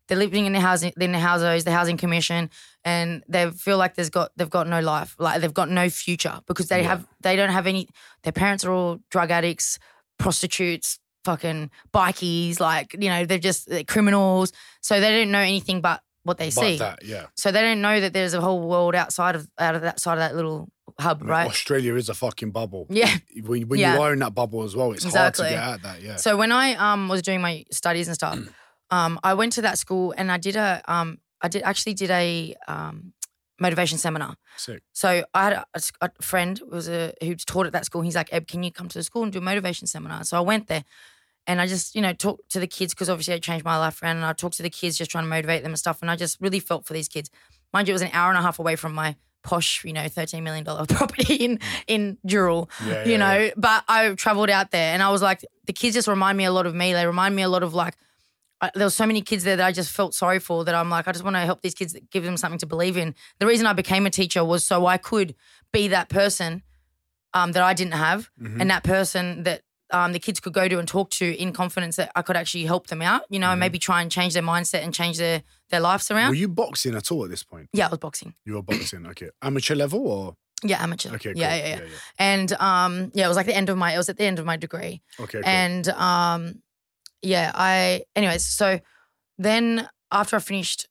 They're living in the housing, in the houses, the housing commission, and they feel like there's got they've got no life, like they've got no future because they Yeah. have they don't have any. Their parents are all drug addicts, prostitutes, fucking bikies, like you know they're just they're criminals. So they don't know anything but what they But see. that, yeah. So they don't know that there's a whole world outside of out of that side of that little hub, right? Australia is a fucking bubble. Yeah. When, when Yeah. you are in that bubble as well, it's Exactly. hard to get out that. Yeah. So when I um was doing my studies and stuff, [clears throat] um, I went to that school and I did a um I did actually did a um motivation seminar. Sick. So I had a friend who was a who taught at that school. He's like, Eb, can you come to the school and do a motivation seminar? So I went there. And I just, you know, talked to the kids because obviously I changed my life around and I talked to the kids just trying to motivate them and stuff. And I just really felt for these kids. Mind you, it was an hour and a half away from my posh, you know, $13 million [laughs] property in, in Dural Yeah, you yeah, know. yeah. But I traveled out there, and I was like, the kids just remind me a lot of me. They remind me a lot of like. I, there was so many kids there that I just felt sorry for. That I'm like, I just want to help these kids, give them something to believe in. The reason I became a teacher was so I could be that person um, that I didn't have, Mhm. and that person that um, the kids could go to and talk to in confidence that I could actually help them out. You know, and Mhm. maybe try and change their mindset and change their their lives around. Were you boxing at all at this point? yeah, I was boxing. You were boxing, okay. Amateur level or Yeah, amateur. okay, cool. yeah, yeah, yeah, And um, yeah, it was like the end of my. It was at the end of my degree. Okay, cool. And um, yeah, I anyways, so then after I finished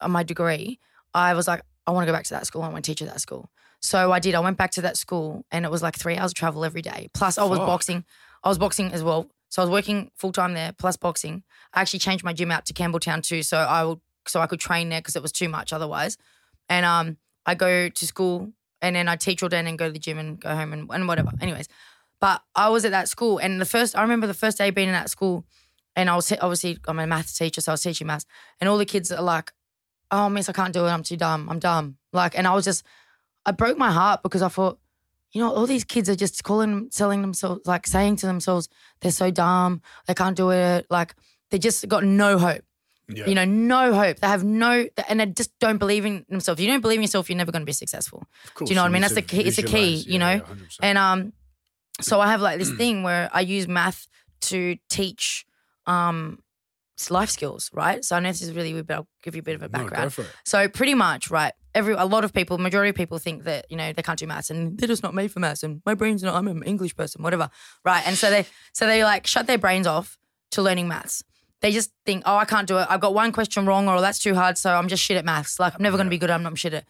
uh, my degree, I was like, I want to go back to that school. I want to teach at that school. So I did. I went back to that school, and it was like three hours of travel every day. Plus, I was Fuck. boxing. I was boxing as well. So I was working full time there, plus boxing. I actually changed my gym out to Campbelltown too, so I would so I could train there because it was too much otherwise. And um, I go to school, and then I teach all day, and then go to the gym and go home and, and whatever. Anyways, but I was at that school, and the first I remember the first day being in that school, and I was obviously I'm a maths teacher, so I was teaching maths, and all the kids are like, "Oh, miss, I can't do it. I'm too dumb. I'm dumb." Like, and I was just, I broke my heart because I thought, you know, all these kids are just calling, selling themselves, like saying to themselves, they're so dumb, they can't do it. Like, they just got no hope. yeah. You know, no hope. They have no, and they just don't believe in themselves. If you don't believe in yourself, you're never going to be successful. Course, do you know what I mean? That's the key- it's the key, you know? yeah, 100%. And um, so I have like this thing where I use math to teach um life skills, right? So I know this is really weird, but I'll give you a bit of a No, background. it. So pretty much, right? Every a lot of people, majority of people think that you know they can't do maths and they're just not made for maths and my brain's not. I'm an English person, whatever, right? And so they so they like shut their brains off to learning maths. they just think, oh, I can't do it. I've got one question wrong, or that's too hard, so I'm just shit at maths. Like I'm never going to be good. I'm not shit at.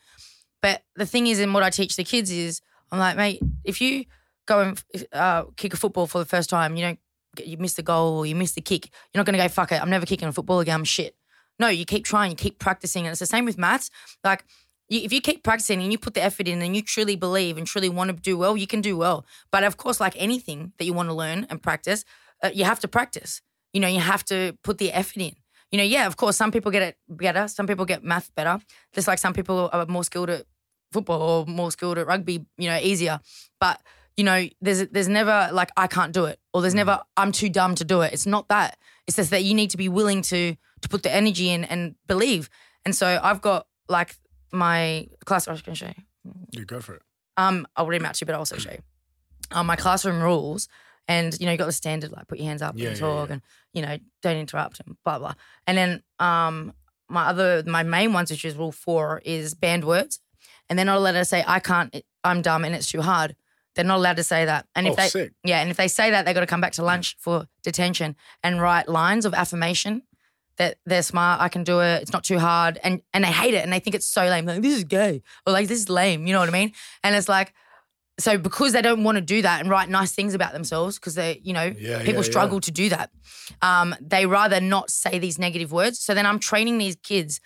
But the thing is, in what I teach the kids is, I'm like, mate, if you go and uh, kick a football for the first time, you don't, you miss the goal or you miss the kick, you're not going to go fuck it. I'm never kicking a football again. I'm shit. No, you keep trying, you keep practicing, and it's the same with maths. Like you, if you keep practicing and you put the effort in and you truly believe and truly want to do well, you can do well. But of course, like anything that you want to learn and practice, uh, you have to practice. You know, you have to put the effort in. You know, yeah, of course, some people get it better. Some people get math better. Just like some people are more skilled at football or more skilled at rugby, you know, easier. But, you know, there's there's never like I can't do it or there's never I'm too dumb to do it. It's not that. It's just that you need to be willing to to put the energy in and believe. And so I've got like my class I was gonna show you. You go for it. Um, I'll read them out to you, but I'll also show you. Um, my classroom rules, and you know, you got the standard like put your hands up Yeah, and yeah, talk, yeah. and you know, don't interrupt and blah blah. And then um, my other my main ones, which is rule four, is banned words, and they're not allowed to say I can't, I'm dumb, and it's too hard. They're not allowed to say that. And if Oh, they sick. yeah, and if they say that, they got to come back to lunch for detention and write lines of affirmation that they're smart, I can do it, it's not too hard, and and they hate it and they think it's so lame. Like this is gay or like this is lame. You know what I mean? And it's like. So because they don't want to do that and write nice things about themselves, because they, you know, Yeah, people yeah, struggle to do that. Um, they rather not say these negative words. So then I'm training these kids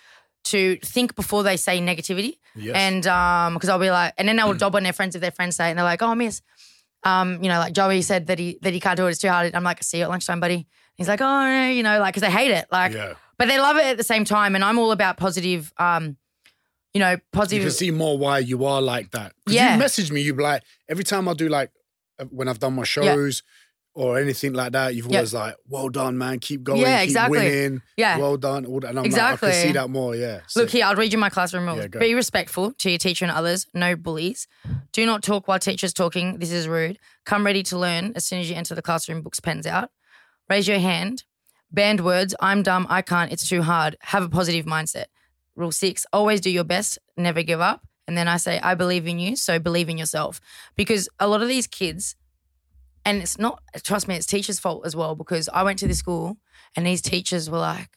to think before they say negativity. Yes. And um, because I'll be like, and then they will [clears throat] dob on their friends if their friends say it, and they're like, "Oh, miss, um, you know, like Joey said that he that he can't do it, it's too hard." I'm like, "See you at lunchtime, buddy." He's like, "Oh, you know, like because they hate it, like, yeah. but they love it at the same time. And I'm all about positive, um, you know, positive. You can see more why you are like that. Yeah. You message me, you be like, every time I do like, uh, when I've done my shows or anything like that, you've Yeah. always like, well done, man. Keep going. Yeah, keep exactly. winning. Yeah. Well done. All that. And I'm Exactly. like, I can see that more. Yeah. Look here, I'll read you my classroom rules. Yeah. Be respectful to your teacher and others. No bullies. Do not talk while teacher's talking. This is rude. Come ready to learn as soon as you enter the classroom. Books, pens out. Raise your hand. Banned words. I'm dumb. I can't. It's too hard. Have a positive mindset. Rule six. Always do your best. Never give up. And then I say, I believe in you. So believe in yourself. Because a lot of these kids, and it's not, trust me, it's teachers' fault as well. Because I went to this school and these teachers were like,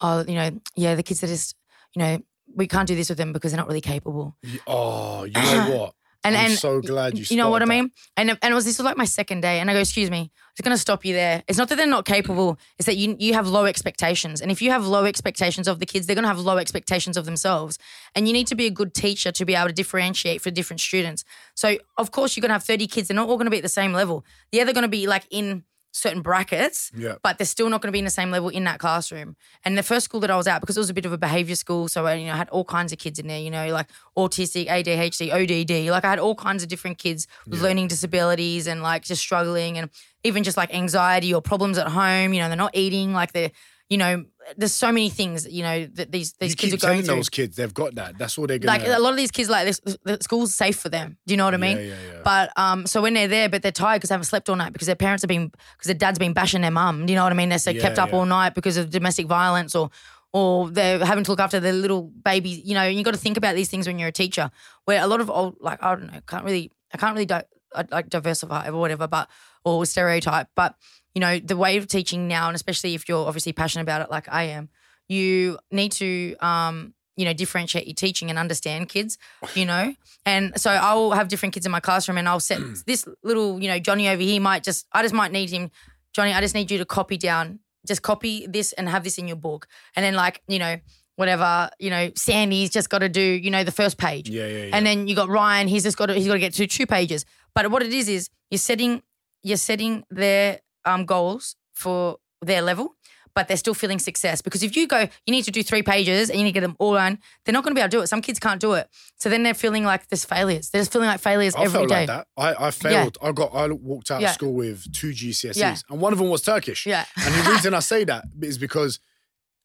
oh, you know, yeah, the kids are just, you know, we can't do this with them because they're not really capable. Oh, you know [clears throat] what? And I'm and so glad you you know what I mean? And and it was this was like my second day, and I go, excuse me, I'm just gonna stop you there. It's not that they're not capable; it's that you you have low expectations, and if you have low expectations of the kids, they're gonna have low expectations of themselves, and you need to be a good teacher to be able to differentiate for different students. So of course you're gonna have 30 kids; they're not all gonna be at the same level. Yeah, they're gonna be like in certain brackets, Yeah. but they're still not going to be in the same level in that classroom. And the first school that I was at, because it was a bit of a behavior school, so I you know had all kinds of kids in there. You know, like autistic, ADHD, ODD. Like I had all kinds of different kids with learning disabilities and like just struggling, and even just like anxiety or problems at home. You know, they're not eating. Like they're, you know, there's so many things. You know that these these you kids keep are going telling through. those kids they've got that. That's all they're gonna. Like a lot of these kids, like this, the school's safe for them. Do you know what I mean? Yeah, yeah, yeah. But um, so when they're there, but they're tired because they haven't slept all night because their parents have been because their dad's been bashing their mum. Do you know what I mean? They're so Yeah, kept up yeah. all night because of domestic violence or or they're having to look after their little baby. You know, you got to think about these things when you're a teacher. Where a lot of old, like I don't know, can't really, I can't really di- I- like diversify or whatever, but or stereotype. But you know, the way of teaching now, and especially if you're obviously passionate about it, like I am, you need to um, you know, differentiate your teaching and understand kids, you know. And so I will have different kids in my classroom and I'll set [clears throat] this little, you know, Johnny over here might just I just might need him, Johnny, I just need you to copy down, just copy this and have this in your book. And then like, you know, whatever, you know, Sandy's just got to do, you know, the first page. yeah, yeah, yeah. And then you got Ryan, he's just got to he's got to get to two pages. But what it is is you're setting you're setting their um goals for their level, but they're still feeling success. Because if you go, you need to do three pages and you need to get them all done, they're not going to be able to do it. Some kids can't do it. So then they're feeling like there's failures. They're just feeling like failures I every felt day. like that. I, I failed. I got. I walked out Yeah. of school with two GCSEs, Yeah. and one of them was Turkish. Yeah. And the reason I [laughs] say that is because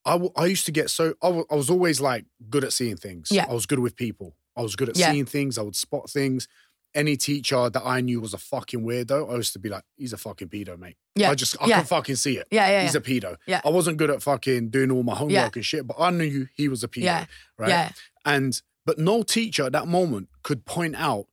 I, w- I used to get so I was always like good at seeing things. Yeah. I was good with people. I was good at Yeah. seeing things. I would spot things. Any teacher that I knew was a fucking weirdo, I used to be like, he's a fucking pedo, mate. Yeah. I just I Yeah. can fucking see it. Yeah, yeah, He's yeah. a pedo. Yeah. I wasn't good at fucking doing all my homework Yeah. and shit, but I knew he was a pedo. Yeah. Right. Yeah. And but no teacher at that moment could point out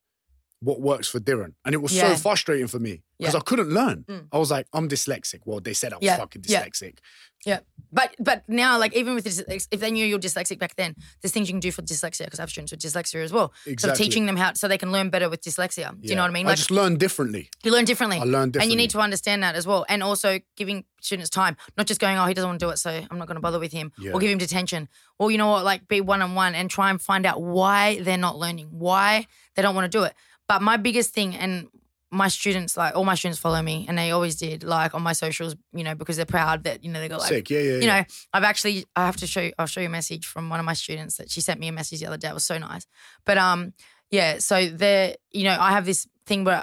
what works for Diran. And it was so frustrating for me because Yeah. I couldn't learn. Mm. I was like, I'm dyslexic. Well, they said I was Yeah. fucking dyslexic. Yeah, but but now like even with if they knew you're dyslexic back then, there's things you can do for dyslexia because I have students with dyslexia as well. So teaching them how so they can learn better with dyslexia. Do you know what I mean? I Like just learn differently. you learn differently. I learned differently. And you need to understand that as well. And also giving students time, not just going, oh, he doesn't want to do it, so I'm not going to bother with him. Yeah. Or give him detention. Or, you know what, like be one on one and try and find out why they're not learning, why they don't want to do it. But my biggest thing, and my students, like all my students follow me, and they always did, like on my socials, you know, because they're proud that, you know, they got like Sick. Yeah, yeah. you yeah. know, I've actually I have to show you I'll show you a message from one of my students that she sent me a message the other day. It was so nice. But um yeah, so there, you know, I have this thing where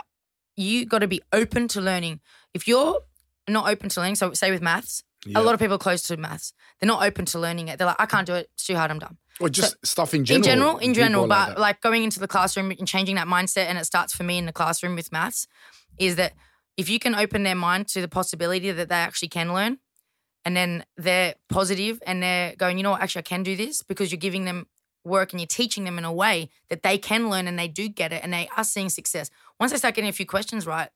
you got to be open to learning. If you're not open to learning, so say with maths, Yeah. a lot of people are close to maths. They're not open to learning it. They're like, I can't do it. It's too hard. I'm done. Or just stuff in general. in general, in general, but that. like going into the classroom and changing that mindset, and it starts for me in the classroom with maths, is that if you can open their mind to the possibility that they actually can learn, and then they're positive and they're going, you know what, actually I can do this because you're giving them work and you're teaching them in a way that they can learn and they do get it and they are seeing success. Once they start getting a few questions right,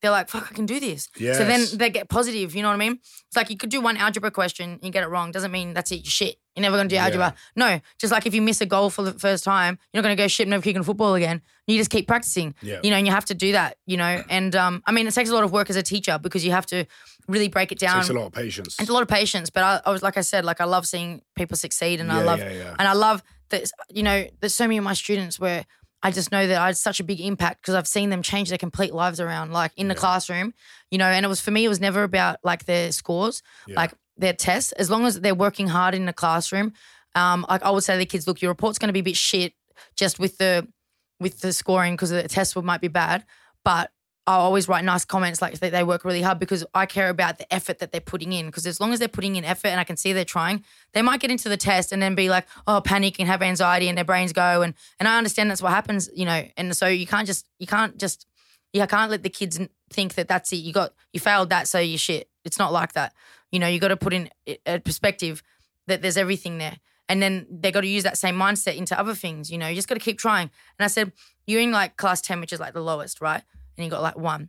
they're like, fuck, I can do this. So then they get positive, you know what I mean? It's like you could do one algebra question, and you get it wrong. Doesn't mean that's it, you're shit. You're never gonna do Yeah. algebra. No, just like if you miss a goal for the first time, you're not gonna go shit, never kicking football again. You just keep practicing. Yeah. You know, and you have to do that, you know. And um, I mean, it takes a lot of work as a teacher because you have to really break it down. takes a lot of patience. It's a lot of patience, but I, I was like I said, like I love seeing people succeed, and I Yeah, love, yeah, yeah. and I love that. You know, there's so many of my students where I just know that I had such a big impact because I've seen them change their complete lives around, like in the classroom. You know, and it was for me, it was never about like their scores, like their tests. As long as they're working hard in the classroom, um, I would say to the kids, look, your report's going to be a bit shit just with the with the scoring because the test might be bad, but I always write nice comments like they work really hard because I care about the effort that they're putting in. Because as long as they're putting in effort and I can see they're trying, they might get into the test and then be like, oh, panic and have anxiety and their brains go. And and I understand that's what happens, you know. And so you can't just you can't just you can't let the kids think that that's it. You got you failed that, so you shit. It's not like that. You know, you got to put in a- perspective that there's everything there. And then they got to use that same mindset into other things. You know, you just got to keep trying. And I said, you're in like class 10, which is like the lowest, right? And you got like one.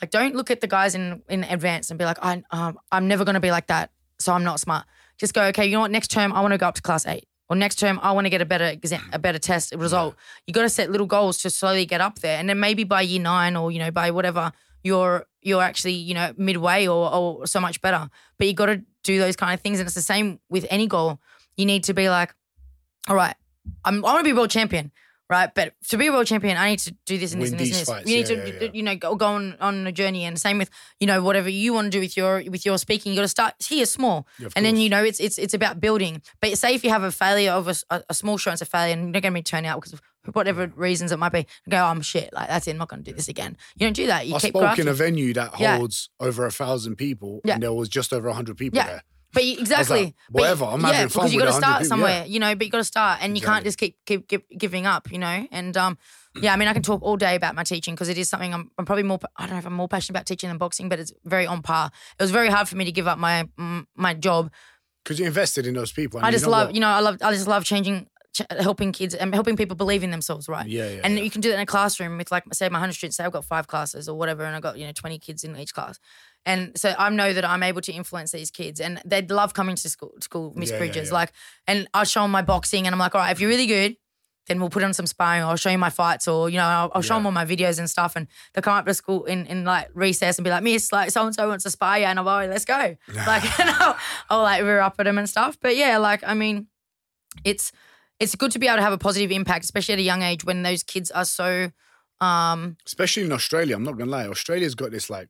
Like, don't look at the guys in in advance and be like, I, um, I'm never going to be like that. So I'm not smart. Just go, okay, you know what? Next term, I want to go up to class eight. Or next term, I want to get a better exam, a better test result. You got to set little goals to slowly get up there, and then maybe by year nine or you know by whatever, you're you're actually you know midway or or so much better. But you got to do those kind of things, and it's the same with any goal. You need to be like, all right, I'm, I want to be world champion, right? But to be a world champion, I need to do this and this Win and this and this. fights. You need Yeah, to, yeah, yeah. you know, go, go on on a journey. And same with, you know, whatever you want to do with your with your speaking, you got to start here small, and then you know it's it's it's about building. But say if you have a failure of a small show, it's a failure, and you're not going to be turned out because of whatever reasons it might be. Go, oh, I'm shit. Like that's it. I'm not going to do this again. You don't do that. You I keep spoke grafting. in a venue that holds over a thousand people, and there was just over a hundred people Yeah. there. But you, exactly. like, you- whatever, I'm yeah, having fun because you got to start people, somewhere, yeah. you know. But you got to start, and you can't just keep keep, keep giving up, you know. And um, yeah, I mean, I can talk all day about my teaching because it is something I'm, I'm probably more. I don't know if I'm more passionate about teaching than boxing, but it's very on par. It was very hard for me to give up my my job. Because you invested in those people. I you just know love, what? you know, I love, I just love changing, helping kids and helping people believe in themselves, right? Yeah, yeah, And yeah. you can do that in a classroom with, like, say, my hundred students. Say I've got five classes or whatever, and I've got you know twenty kids in each class, and so I know that I'm able to influence these kids, and they'd love coming to school. School, Miss Yeah, yeah, Bridges, yeah. like, and I show them my boxing, and I'm like, all right, if you're really good. Then we'll put on some sparring, or I'll show you my fights, or you know, I'll, I'll show them all my videos and stuff. And they'll come up to school in, in like recess and be like, "Miss, like so and so wants to spar you," and I'm like, "Let's go!" [laughs] like, [laughs] and I'll, I'll like rear up at them and stuff. But yeah, like, I mean, it's it's good to be able to have a positive impact, especially at a young age when those kids are so um Especially in Australia, I'm not gonna lie. Australia's got this like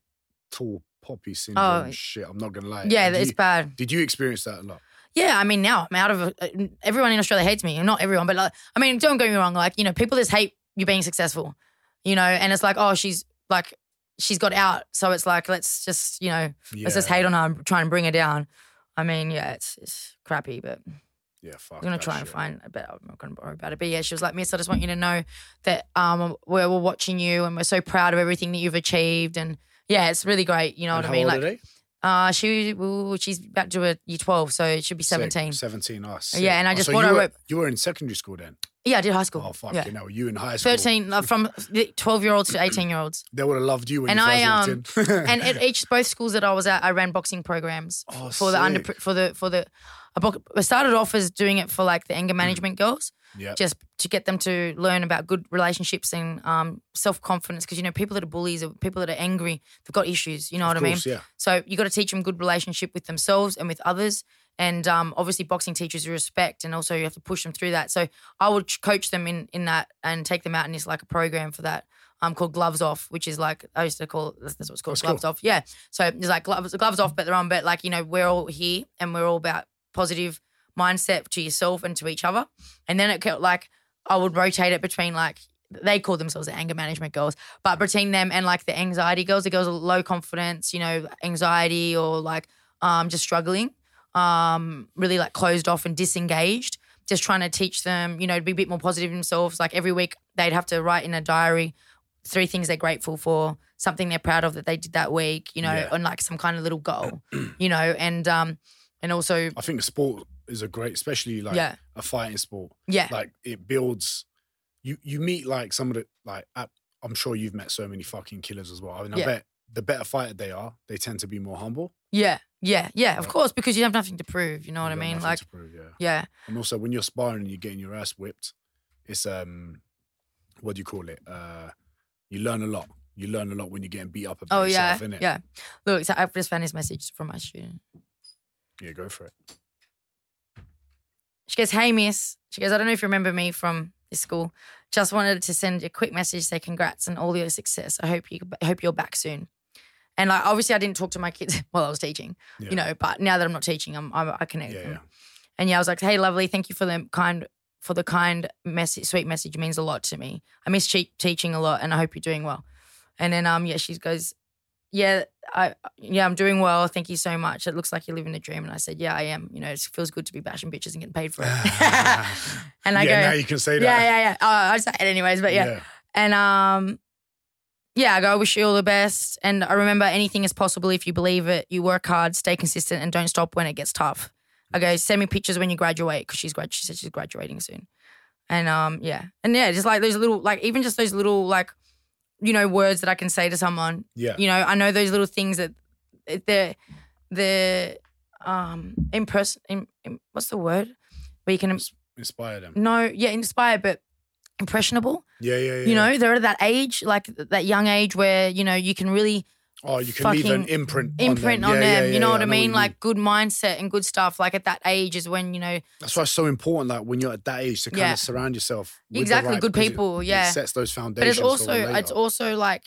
tall poppy syndrome Oh. shit. I'm not gonna lie. yeah, Did it's you, bad. did you experience that a lot? Yeah, I mean now I'm out of uh, everyone in Australia hates me. Not everyone, but like, I mean, don't get me wrong. Like you know, people just hate you being successful. You know, and it's like, oh, she's like, she's got out, so it's like, let's just you know, let's just hate on her and try and bring her down. I mean, yeah, it's it's crappy, but Yeah, fuck. I'm gonna try and find a bit. I'm not gonna worry about it. But yeah, she was like, Miss, I just want you to know that um we're, we're watching you and we're so proud of everything that you've achieved. And yeah, it's really great. You know And what I mean? Like? Uh, she she's about to do a year twelve, so it should be Sick. seventeen. 17, us. Yeah, and I just so bought you her were, you were in secondary school then? Yeah, I did high school. Oh, fuck, yeah. you know, you in high school. Thirteen uh, from twelve year olds to eighteen year olds. [laughs] They would have loved you when And you I, um, [laughs] and at each both schools that I was at, I ran boxing programs Oh, for the under sick. for the for the. I I started off as doing it for like the anger management girls, yeah. just to get them to learn about good relationships and um, self confidence. Because you know, people that are bullies or people that are angry, they've got issues. You know what of I mean? yeah. So you got to teach them good relationship with themselves and with others. And um, obviously, boxing teaches respect, and also you have to push them through that. So I would coach them in in that and take them out in this like a program for that. Um, called Gloves Off, which is like I used to call that's, that's what it's called, That's Gloves cool. Off. Yeah. So it's like gloves gloves off, but they're on. But like you know, we're all here and we're all about positive mindset to yourself and to each other. And then it kept like I would rotate it between like they call themselves the anger management girls, but between them and like the anxiety girls, the girls with low confidence, you know, anxiety or like um just struggling, um, really like closed off and disengaged. Just trying to teach them, you know, to be a bit more positive themselves. Like every week they'd have to write in a diary three things they're grateful for, something they're proud of that they did that week, you know, Yeah. and like some kind of little goal, [clears throat] you know, and um and also I think the sport is a great, especially like yeah, a fighting sport. yeah, Like it builds. You you meet like some of the like I'm sure you've met so many fucking killers as well. I mean, I Yeah. bet the better fighter they are, they tend to be more humble. yeah, yeah, yeah, of course, because you have nothing to prove, you know what I mean? Like, prove, yeah. yeah, And also when you're sparring and you're getting your ass whipped, it's um, what do you call it? Uh, you learn a lot. You learn a lot when you're getting beat up about oh yeah, innit? yeah. Look, so I've just found this message from my student. Yeah, go for it. She goes, "Hey, miss." She goes, "I don't know if you remember me from this school. Just wanted to send a quick message, say congrats and all your success. I hope you hope you're back soon." And like, obviously, I didn't talk to my kids [laughs] while I was teaching, Yeah. you know. But now that I'm not teaching, I'm, I'm I connect. Yeah, with them. yeah. And yeah, I was like, "Hey, lovely, thank you for the kind for the kind message, sweet message. It means a lot to me. I miss teaching a lot, and I hope you're doing well." And then um, yeah, she goes, "Yeah, I yeah, I'm doing well. Thank you so much. It looks like you're living a dream." And I said, "Yeah, I am. You know, it feels good to be bashing bitches and getting paid for it." [laughs] and I yeah, go, now you can say that. "Yeah, yeah, yeah." Oh, I say it anyways, but yeah. And um, yeah, I go, I wish you all the best. And I remember anything is possible if you believe it. You work hard, stay consistent, and don't stop when it gets tough. I go, send me pictures when you graduate because she's grad. She said she's graduating soon. And um, yeah, and yeah, just like those little, like even just those little, like, you know, words that I can say to someone. Yeah. You know, I know those little things that they're they're um impress. In, in, what's the word? Where you can Inspire them. no, yeah, inspire, but impressionable. Yeah, yeah, yeah. You know, they're at that age, like that young age where, you know, you can really Oh, you can leave an imprint. imprint on on them. them. Yeah, yeah, you know yeah, what I mean? you like good mindset and good stuff. Like at that age is when, you know, that's why it's so important. Like when you're at that age to kind Yeah. of surround yourself. Exactly right- good it- people. it yeah. sets those foundations. But it's also it's also like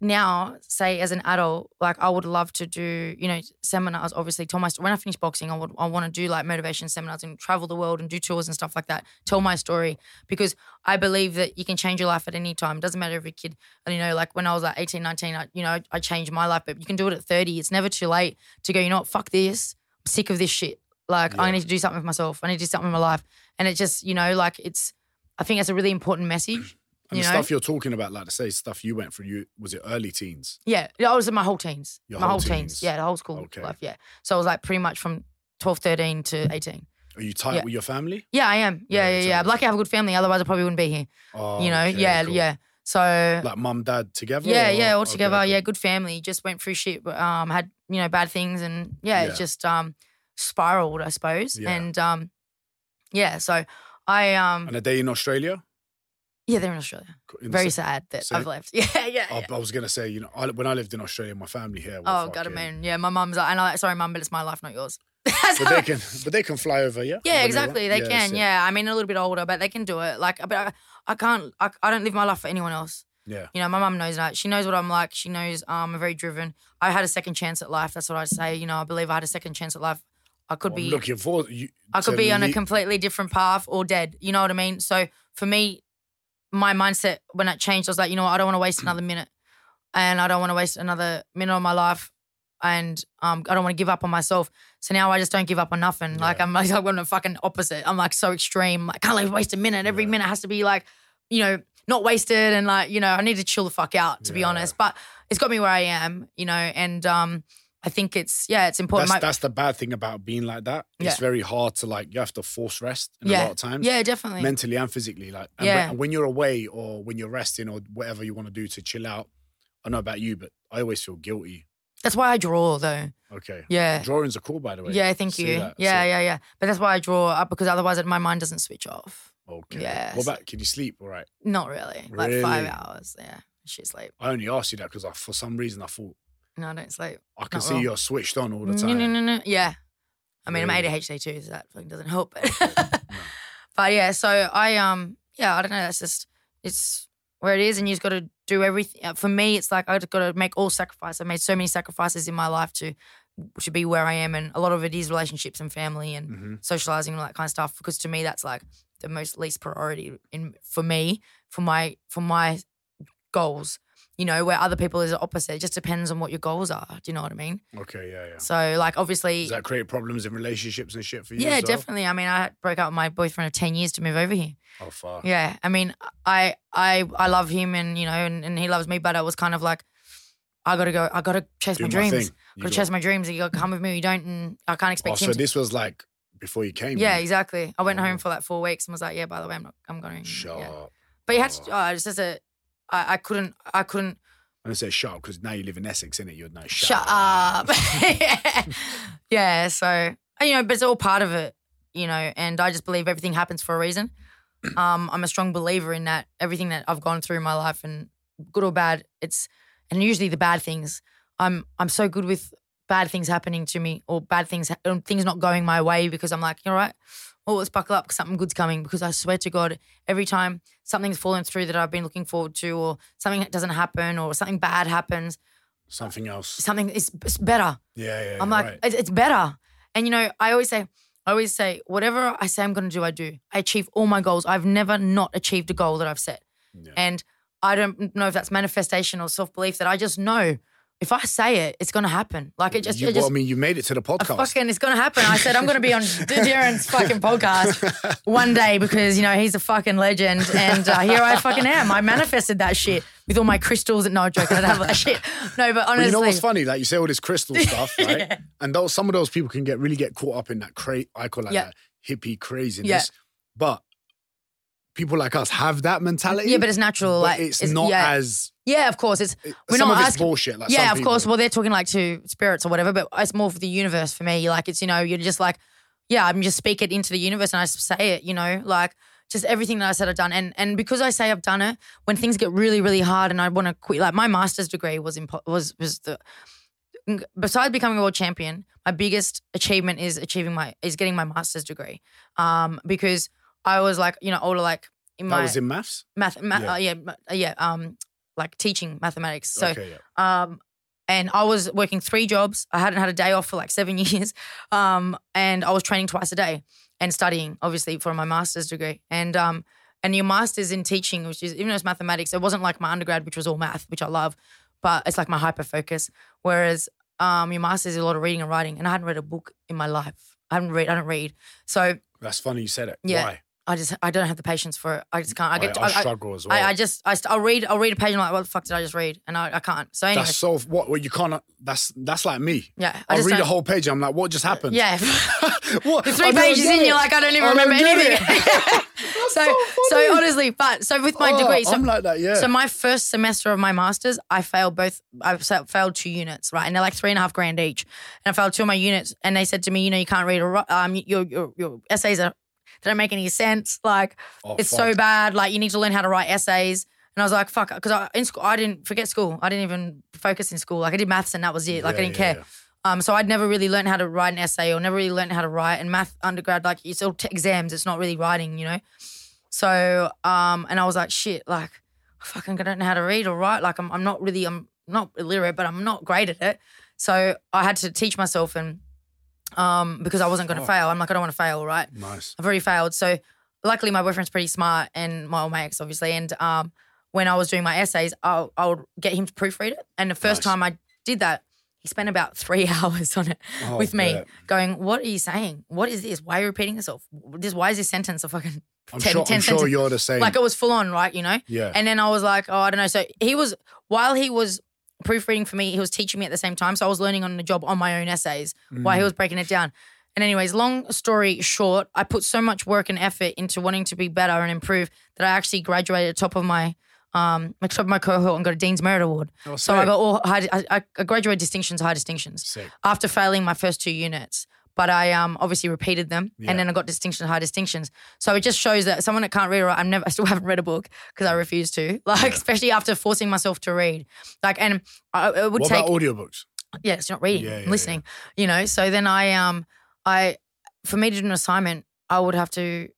now, say as an adult, like I would love to do, you know, seminars. Obviously, tell my story. When I finish boxing, I would I want to do like motivation seminars and travel the world and do tours and stuff like that. Tell my story because I believe that you can change your life at any time. It doesn't matter if you're a kid. And you know, like when I was like 18, 19, I, you know, I changed my life. But you can do it at 30. It's never too late to go. You know what? Fuck this. I'm sick of this shit. Like I need to do something with myself. I need to do something in my life. And it just, you know, like it's. I think that's a really important message. And you the know? stuff you're talking about, like to say stuff you went through. You was it early teens? Yeah, I was in my whole teens. Your my whole teens. teens. Yeah, the whole school Okay. life. Yeah. So I was like pretty much from 12, 13 to 18. Are you tight Yeah. with your family? Yeah, I am. Yeah, Yeah, yeah, yeah. I'm lucky I have a good family. Otherwise, I probably wouldn't be here. Oh, you know? okay, yeah, cool. yeah. So Like mum, dad together. yeah, or- yeah, all together. cool. Yeah, good family. Just went through shit. but, Um, had you know bad things, and yeah, Yeah. it just um spiraled, I suppose. Yeah. And um, yeah. So I um, And a day in Australia. Yeah, they're in Australia. In Very sa- sad that I've left. [laughs] Yeah, yeah. I, yeah. I was gonna say, you know, I, when I lived in Australia, my family here. Oh god, fucking- man. Yeah, my mum's like, and i'm sorry, mum, but it's my life, not yours. [laughs] But they can, but they can fly over, yeah. Yeah, exactly. They can. Yeah, I mean, a little bit older, but they can do it. Like, but I, I can't. I, I don't live my life for anyone else. yeah. You know, my mum knows that. She knows what I'm like. She knows um, I'm very driven. I had a second chance at life. That's what I say. You know, I believe I had a second chance at life. I could I'm be. looking forward. You, I could be on a completely different path or dead. You know what I mean? So for me, my mindset when it changed, I was like, you know what? I don't want to waste another minute, and I don't want to waste another minute of my life, and um, I don't want to give up on myself. So now I just don't give up on nothing. Like I'm like I'm the fucking opposite. I'm like so extreme. Like can't like waste a minute. Every Yeah. minute has to be like, you know, not wasted, and like you know, I need to chill the fuck out to be honest. But it's got me where I am, you know, and um, I think it's yeah, it's important. That's, My- that's the bad thing about being like that. It's Yeah. very hard to like. You have to force rest in a lot of times. yeah, definitely. mentally and physically. Like, and Yeah. when, when you're away or when you're resting or whatever you want to do to chill out, I know about you, but I always feel guilty. that's why I draw though. Okay, Yeah. drawings are cool, by the way. Yeah, thank See you. that? Yeah, So- yeah, yeah. But that's why I draw up because otherwise my mind doesn't switch off. Okay. Yes. What about? Can you sleep? All right. Not really. Like five hours. Yeah. Shit sleep. I only asked you that because for some reason I thought No, I don't sleep. I can Not see well. you're switched on all the time. no, no, no. Yeah. I mean, Really? I'm ADHD too, so that fucking doesn't help. [laughs] But, [laughs] but yeah, so I um yeah, I don't know. That's just it's where it is, and you just got to do everything. uh, For me, it's like I have got to make all sacrifices. I've made so many sacrifices in my life to to be where I am, and a lot of it is relationships and family and hmm socializing and all that kind of stuff. Because to me, that's like the most least priority in for me for my for my goals. You know, where other people is the opposite. It just depends on what your goals are. Do you know what I mean? Okay, yeah, yeah. So, like, obviously, Does that create problems in relationships and shit for you? yeah, as well? definitely. I mean, I broke up with my boyfriend of ten years to move over here. Oh, far. Yeah, I mean, I I I love him, and you know, and, and he loves me, but I was kind of like, I gotta go. I gotta chase Do my my dreams. You Gotta got- chase my dreams. You gotta come with me. or You don't, and I can't Oh, expect so him. to, this was like before you came. yeah, exactly. I went Oh. home for like four weeks and was like, yeah, by the way, I'm not. I'm going. Shut yeah. up. But you had to. Oh. Oh, it's just a. I, I couldn't. I couldn't. Gonna say shut up because now you live in Essex, innit? You'd know. Shut, Shut up. yeah. [laughs] [laughs] yeah. So you know, but it's all part of it, you know. And I just believe everything happens for a reason. [clears throat] Um, I'm a strong believer in that. Everything that I've gone through in my life, and good or bad, it's and usually the bad things. I'm I'm so good with bad things happening to me or bad things um, things not going my way because I'm like, you're right. Well, let's buckle up 'cause something good's coming. Because I swear to God, every time something's fallen through that I've been looking forward to, or something doesn't happen, or something bad happens, Something else. something is better. Yeah, yeah. I'm like, right. it's, it's better. And you know, I always say, I always say, whatever I say I'm going to do, I do. I achieve all my goals. I've never not achieved a goal that I've set. Yeah. And I don't know if that's manifestation or self belief that I just know if I say it, it's going to happen. Like it just, you, it well, I mean, you made it to the podcast. fucking, it's going to happen. I said, I'm going to be on [laughs] Darren's fucking podcast one day because, you know, he's a fucking legend. And uh, here I fucking am. I manifested that shit with all my crystals. And no, I'm. I don't have that shit. No, but But honestly. you know what's funny? Like you say all this crystal stuff, [laughs] right? Yeah. And those some of those people can get really get caught up in that cra- I call like Yeah. that hippie craziness. Yeah. But people like us have that mentality. Yeah, but it's natural. but like it's, not yeah. as Yeah, of course. It's we're some not of it's asking. bullshit. Like yeah, of course. Well, they're talking like to spirits or whatever, but it's more for the universe for me. Like it's you know you're just like, yeah, I'm just speak it into the universe and I say it. You know, like just everything that I said I've done, and and because I say I've done it, when things get really really hard and I want to quit, like my master's degree was impo- was was the besides becoming a world champion, my biggest achievement is achieving my is getting my master's degree, um, because I was like you know older like in that my was in maths. math, math Yeah. uh, yeah, uh, yeah, um, like teaching mathematics. So, okay, yeah. um, and I was working three jobs. I hadn't had a day off for like seven [laughs] years. Um, and I was training twice a day and studying, obviously, for my master's degree. And um, and your master's in teaching, which is even though it's mathematics, it wasn't like my undergrad, which was all math, which I love, but it's like my hyper focus. Whereas um, your master's is a lot of reading and writing, and I hadn't read a book in my life. I haven't read. I don't read. So That's funny you said it. Yeah. Why? I just I don't have the patience for it. I just can't. I get. I, I, I, struggle as well. I, I just I st- I'll read I'll read a page and I'm like what the fuck did I just read and I, I can't so anyway that's so what? Well, you can't. That's that's like me. yeah I just read don't, the whole page. I'm like, what just happened? yeah [laughs] [laughs] what? the three pages in it. you're like I don't even remember it. [laughs] anything so so so honestly but so with my Oh, degree so I'm like that. Yeah. so my first semester of my masters I failed both I failed two units right and they're like three and a half grand each and I failed two of my units and they said to me you know you can't read or wri- um your your your essays are they don't make any sense like Oh, it's fuck. so bad. Like you need to learn how to write essays. And I was like, fuck, because I, in school I didn't forget school. I didn't even focus in school. Like I did maths and that was it. Like I didn't yeah, care. Um, so I'd never really learned how to write an essay or never really learned how to write. And math undergrad, like it's all t- exams. It's not really writing, you know. So um, and I was like, shit, like fucking, I fucking don't know how to read or write. Like I'm, I'm not really, I'm not illiterate, but I'm not great at it. So I had to teach myself and um, because I wasn't going to Oh. fail. I'm like, I don't want to fail, right? Nice. I've already failed. So luckily my boyfriend's pretty smart and my, my ex obviously. And um, when I was doing my essays, I, I would get him to proofread it. And the first Nice. time I did that, he spent about [laughs] three hours on it Oh, with me, bet. going, "What are you saying? What is this? Why are you repeating yourself? This why is this sentence a fucking I'm 10 sure. 10 I'm sure you're the same. like it was full on, right? You know." yeah. And then I was like, "Oh, I don't know." So he was while he was proofreading for me. He was teaching me at the same time, so I was learning on the job on my own essays while Mm. he was breaking it down. And anyways, long story short, I put so much work and effort into wanting to be better and improve that I actually graduated top of my um top of my cohort and got a Dean's Merit Award. Oh, So I got all high, I, I graduated distinctions, high distinctions Sick. after failing my first two units. But I um obviously repeated them, Yeah. and then I got distinction, high distinctions. So it just shows that someone that can't read or write, I'm never, [laughs] I still haven't read a book because I refuse to. [laughs] Like especially after forcing myself to read. Like and I, it would What take about audiobooks? yeah, it's not reading, Yeah, yeah, listening. You know, so then I um I for me to do an assignment, I would have to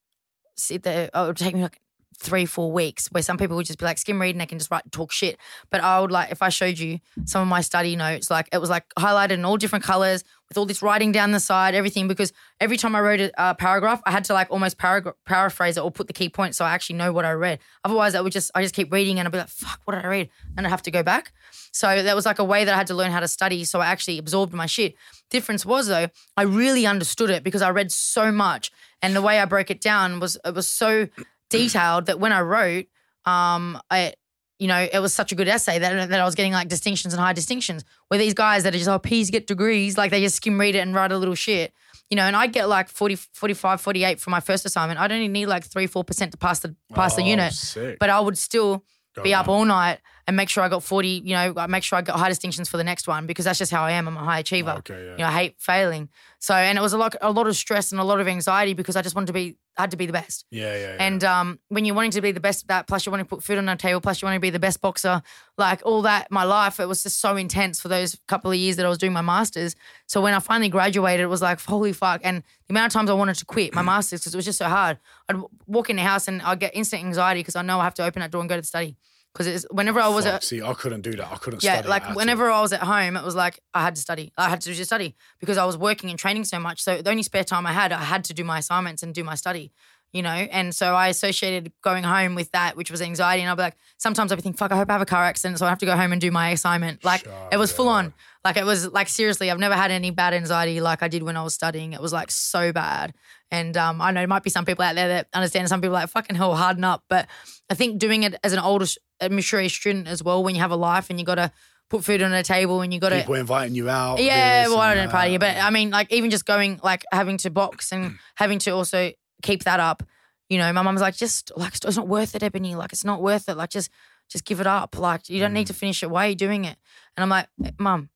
sit there. It would take me like three, four weeks. Where some people would just be like skim reading, they can just write talk shit. But I would like if I showed you some of my study notes, like it was like highlighted in all different colors with all this writing down the side, everything. Because every time I wrote a paragraph, I had to like almost paraphrase it or put the key points so I actually know what I read. Otherwise, I would just I just keep reading and I'd be like, fuck, what did I read? And I have to go back. So that was like a way that I had to learn how to study. So I actually absorbed my shit. Difference was though, I really understood it because I read so much, and the way I broke it down was it was so detailed that when I wrote, um, I. You know, it was such a good essay that, that I was getting like distinctions and high distinctions. Where these guys that are just, oh, P's get degrees, like they just skim read it and write a little shit. You know, and I get like 40, 45, 48 for my first assignment. I'd only need like 3 4% to pass the pass the Oh, unit. Sick. But I would still Go be up all night and make sure I got 40, you know, I make sure I got high distinctions for the next one because that's just how I am. I'm a high achiever. Okay, yeah. You know, I hate failing. So, and it was a lot, a lot of stress and a lot of anxiety because I just wanted to be, I had to be the best. yeah, yeah, yeah. And um, when you're wanting to be the best at that, plus you want to put food on the table, plus you want to be the best boxer, like all that, my life, it was just so intense for those couple of years that I was doing my masters. So when I finally graduated, it was like, holy fuck. And the amount of times I wanted to quit my [clears throat] masters because it was just so hard. I'd walk in the house and I'd get instant anxiety because I know I have to open that door and go to the study. Because whenever I was Fuck, at, see, I couldn't do that. I couldn't yeah, study like whenever I was at home, it was like I had to study. I had to just study because I was working and training so much. So the only spare time I had, I had to do my assignments and do my study, you know? And so I associated going home with that, which was anxiety. And I'd be like, sometimes I'd be thinking, fuck, I hope I have a car accident. So I have to go home and do my assignment. Like it was full on. Like it was like seriously, I've never had any bad anxiety like I did when I was studying. It was like so bad. And um, I know there might be some people out there that understand. Some people like fucking hell, harden up. But I think doing it as an older, a mature student as well, when you have a life and you got to put food on the table and you got to people inviting you out. yeah, well, I don't party, but. I mean, like even just going, like having to box and [clears throat] having to also keep that up. You know, my mum's like, just like it's not worth it, Ebanie. Like it's not worth it. Like just, just give it up. Like you don't need to finish it. Why are you doing it? And I'm like, "Eh, mum,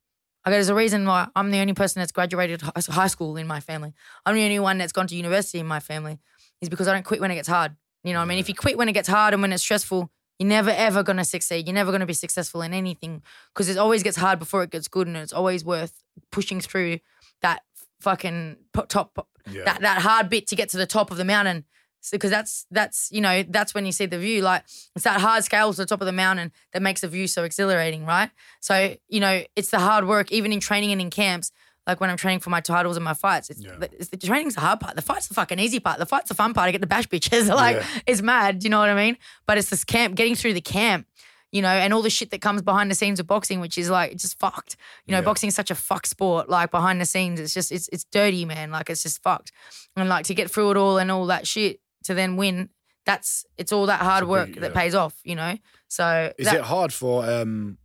I go, there's a reason why I'm the only person that's graduated high school in my family. I'm the only one that's gone to university in my family. Is because I don't quit when it gets hard. You know, what I mean, if you quit when it gets hard and when it's stressful, you're never ever gonna succeed. You're never gonna be successful in anything because it always gets hard before it gets good, and it's always worth pushing through that fucking top Yeah. that that hard bit to get to the top of the mountain. Because that's that's you know that's when you see the view. Like it's that hard scale to the top of the mountain that makes the view so exhilarating, right? So you know it's the hard work, even in training and in camps. Like when I'm training for my titles and my fights, it's, Yeah. it's the training's the hard part. The fight's the fucking easy part. The fight's the fun part. I get the bash bitches. [laughs] like Yeah. it's mad. Do you know what I mean? But it's this camp, getting through the camp, you know, and all the shit that comes behind the scenes of boxing, which is like just fucked. You know, Yeah. boxing is such a fuck sport. Like behind the scenes, it's just it's it's dirty, man. Like it's just fucked. And like to get through it all and all that shit to then win, that's it's all that hard work big- that pays off. You know, so Is that- it hard for um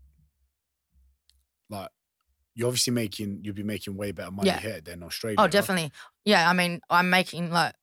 like you're obviously making you'll be making way better money Yeah. here than Australia. Oh, definitely. Yeah, I mean, I'm making like,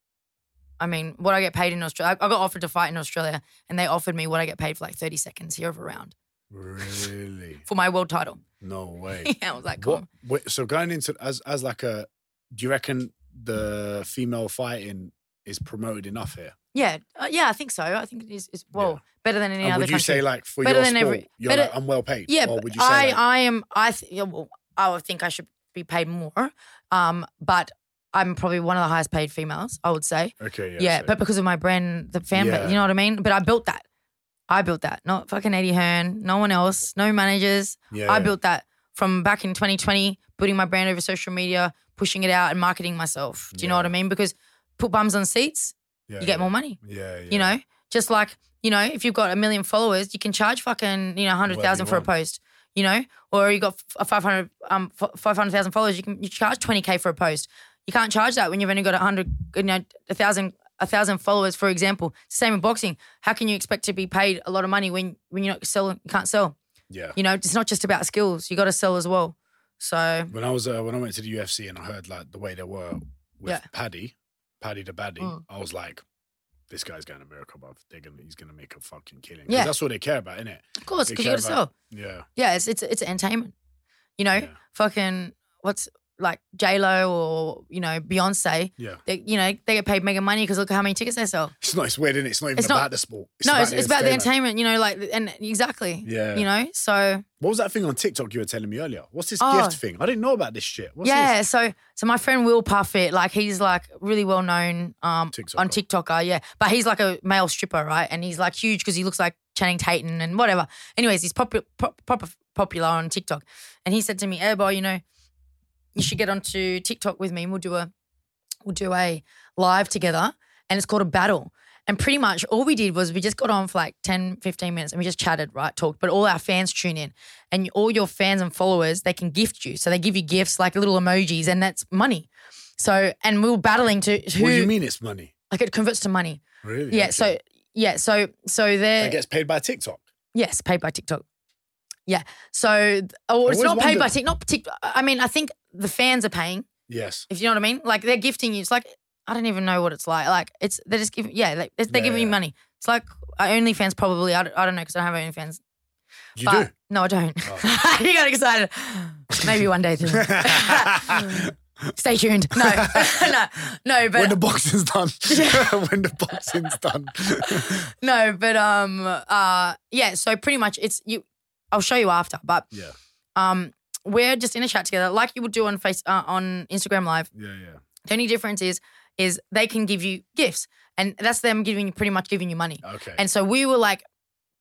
I mean, what I get paid in Australia. I got offered to fight in Australia, and they offered me what I get paid for like 30 seconds here of a round Really? [laughs] for my world title. No way. [laughs] yeah, I was like, come what, wait, so going into as as like a do you reckon the female fighting is promoted enough here? Yeah, uh, yeah, I think so. I think it is. It's well Yeah. better than any and other would you country. say like for Better your than sport, every- you're better- like, I'm well paid? yeah, Or would you say I, like, I am. I, th- yeah, well, I would think I should be paid more. Um, but I'm probably one of the highest paid females. I would say. okay, yeah, Yeah, so- but because of my brand, the fan, Yeah. you know what I mean. But I built that. I built that. Not fucking Eddie Hearn. No one else. No managers. yeah, I yeah. built that from back in 2020, putting my brand over social media, pushing it out, and marketing myself. Do you know what I mean? Because put bums on seats, yeah, you get yeah. more money. Yeah, yeah. You know, just like you know, if you've got a million followers, you can charge fucking you know hundred thousand Whatever you for a post. You know, or you got a 500 um five hundred thousand followers, you can you charge twenty k for a post. You can't charge that when you've only got a hundred, you know, a thousand a thousand followers, for example. Same in boxing. How can you expect to be paid a lot of money when when you're not selling, you can't sell? Yeah. You know, it's not just about skills. You got to sell as well. So When I was uh, when I went to the UFC and I heard like the way they were with Yeah. Paddy, Paddy the Baddy, Mm. I was like, this guy's going to America, but They're gonna he's gonna make a fucking killing. Yeah. that's what they care about, isn't it? of course, because you got to sell. Yeah. Yeah, it's it's it's entertainment. You know, Yeah. fucking what's like J Lo or you know Beyonce. Yeah. They you know they get paid mega money because look how many tickets they sell. It's not. It's weird, innit? It's not even It's about not- the sport. no, it's, the it's about the entertainment. You know, like and exactly. Yeah. You know, so What was that thing on TikTok you were telling me earlier? What's this Oh. gift thing? I didn't know about this shit. What's yeah, This? so so my friend Will Puffett, like he's like really well known um on TikToker. TikToker, yeah. But he's like a male stripper, right? And he's like huge because he looks like Channing Tatum and whatever. Anyways, he's popular proper popular on TikTok. And he said to me, "Hey, boy, you know, you should get onto TikTok with me and we'll do a we'll do a live together and it's called a battle." And pretty much all we did was we just got on for like 10, 15 minutes and we just chatted, right? Talked. But all our fans tune in and all your fans and followers, they can gift you. So they give you gifts like little emojis and that's money. So, and we were battling to who, What do you mean it's money? like it converts to money. Really? Yeah. Okay. So, yeah. So, so they're, it gets paid by TikTok. yes, paid by TikTok. Yeah. So, oh, it's not paid by TikTok. Not TikTok. I mean, I think the fans are paying, Yes. if you know what I mean. Like they're gifting you. It's like, I don't even know what it's like. Like it's, they're just giving, yeah, they're, they're Yeah, giving you money. It's like uh, OnlyFans probably. I don't, I don't know because I don't have OnlyFans. You but, do. No, I don't. Oh. [laughs] you got excited. Maybe one day. [laughs] Stay tuned. No, [laughs] no, no, but when the boxing's done. when the boxing's done. no, but um, uh, yeah. So pretty much, it's you. I'll show you after, but yeah. um, we're just in a chat together, like you would do on face uh, on Instagram Live. Yeah. Yeah. The only difference is, is they can give you gifts, and that's them giving you pretty much giving you money. Okay. And so we were like,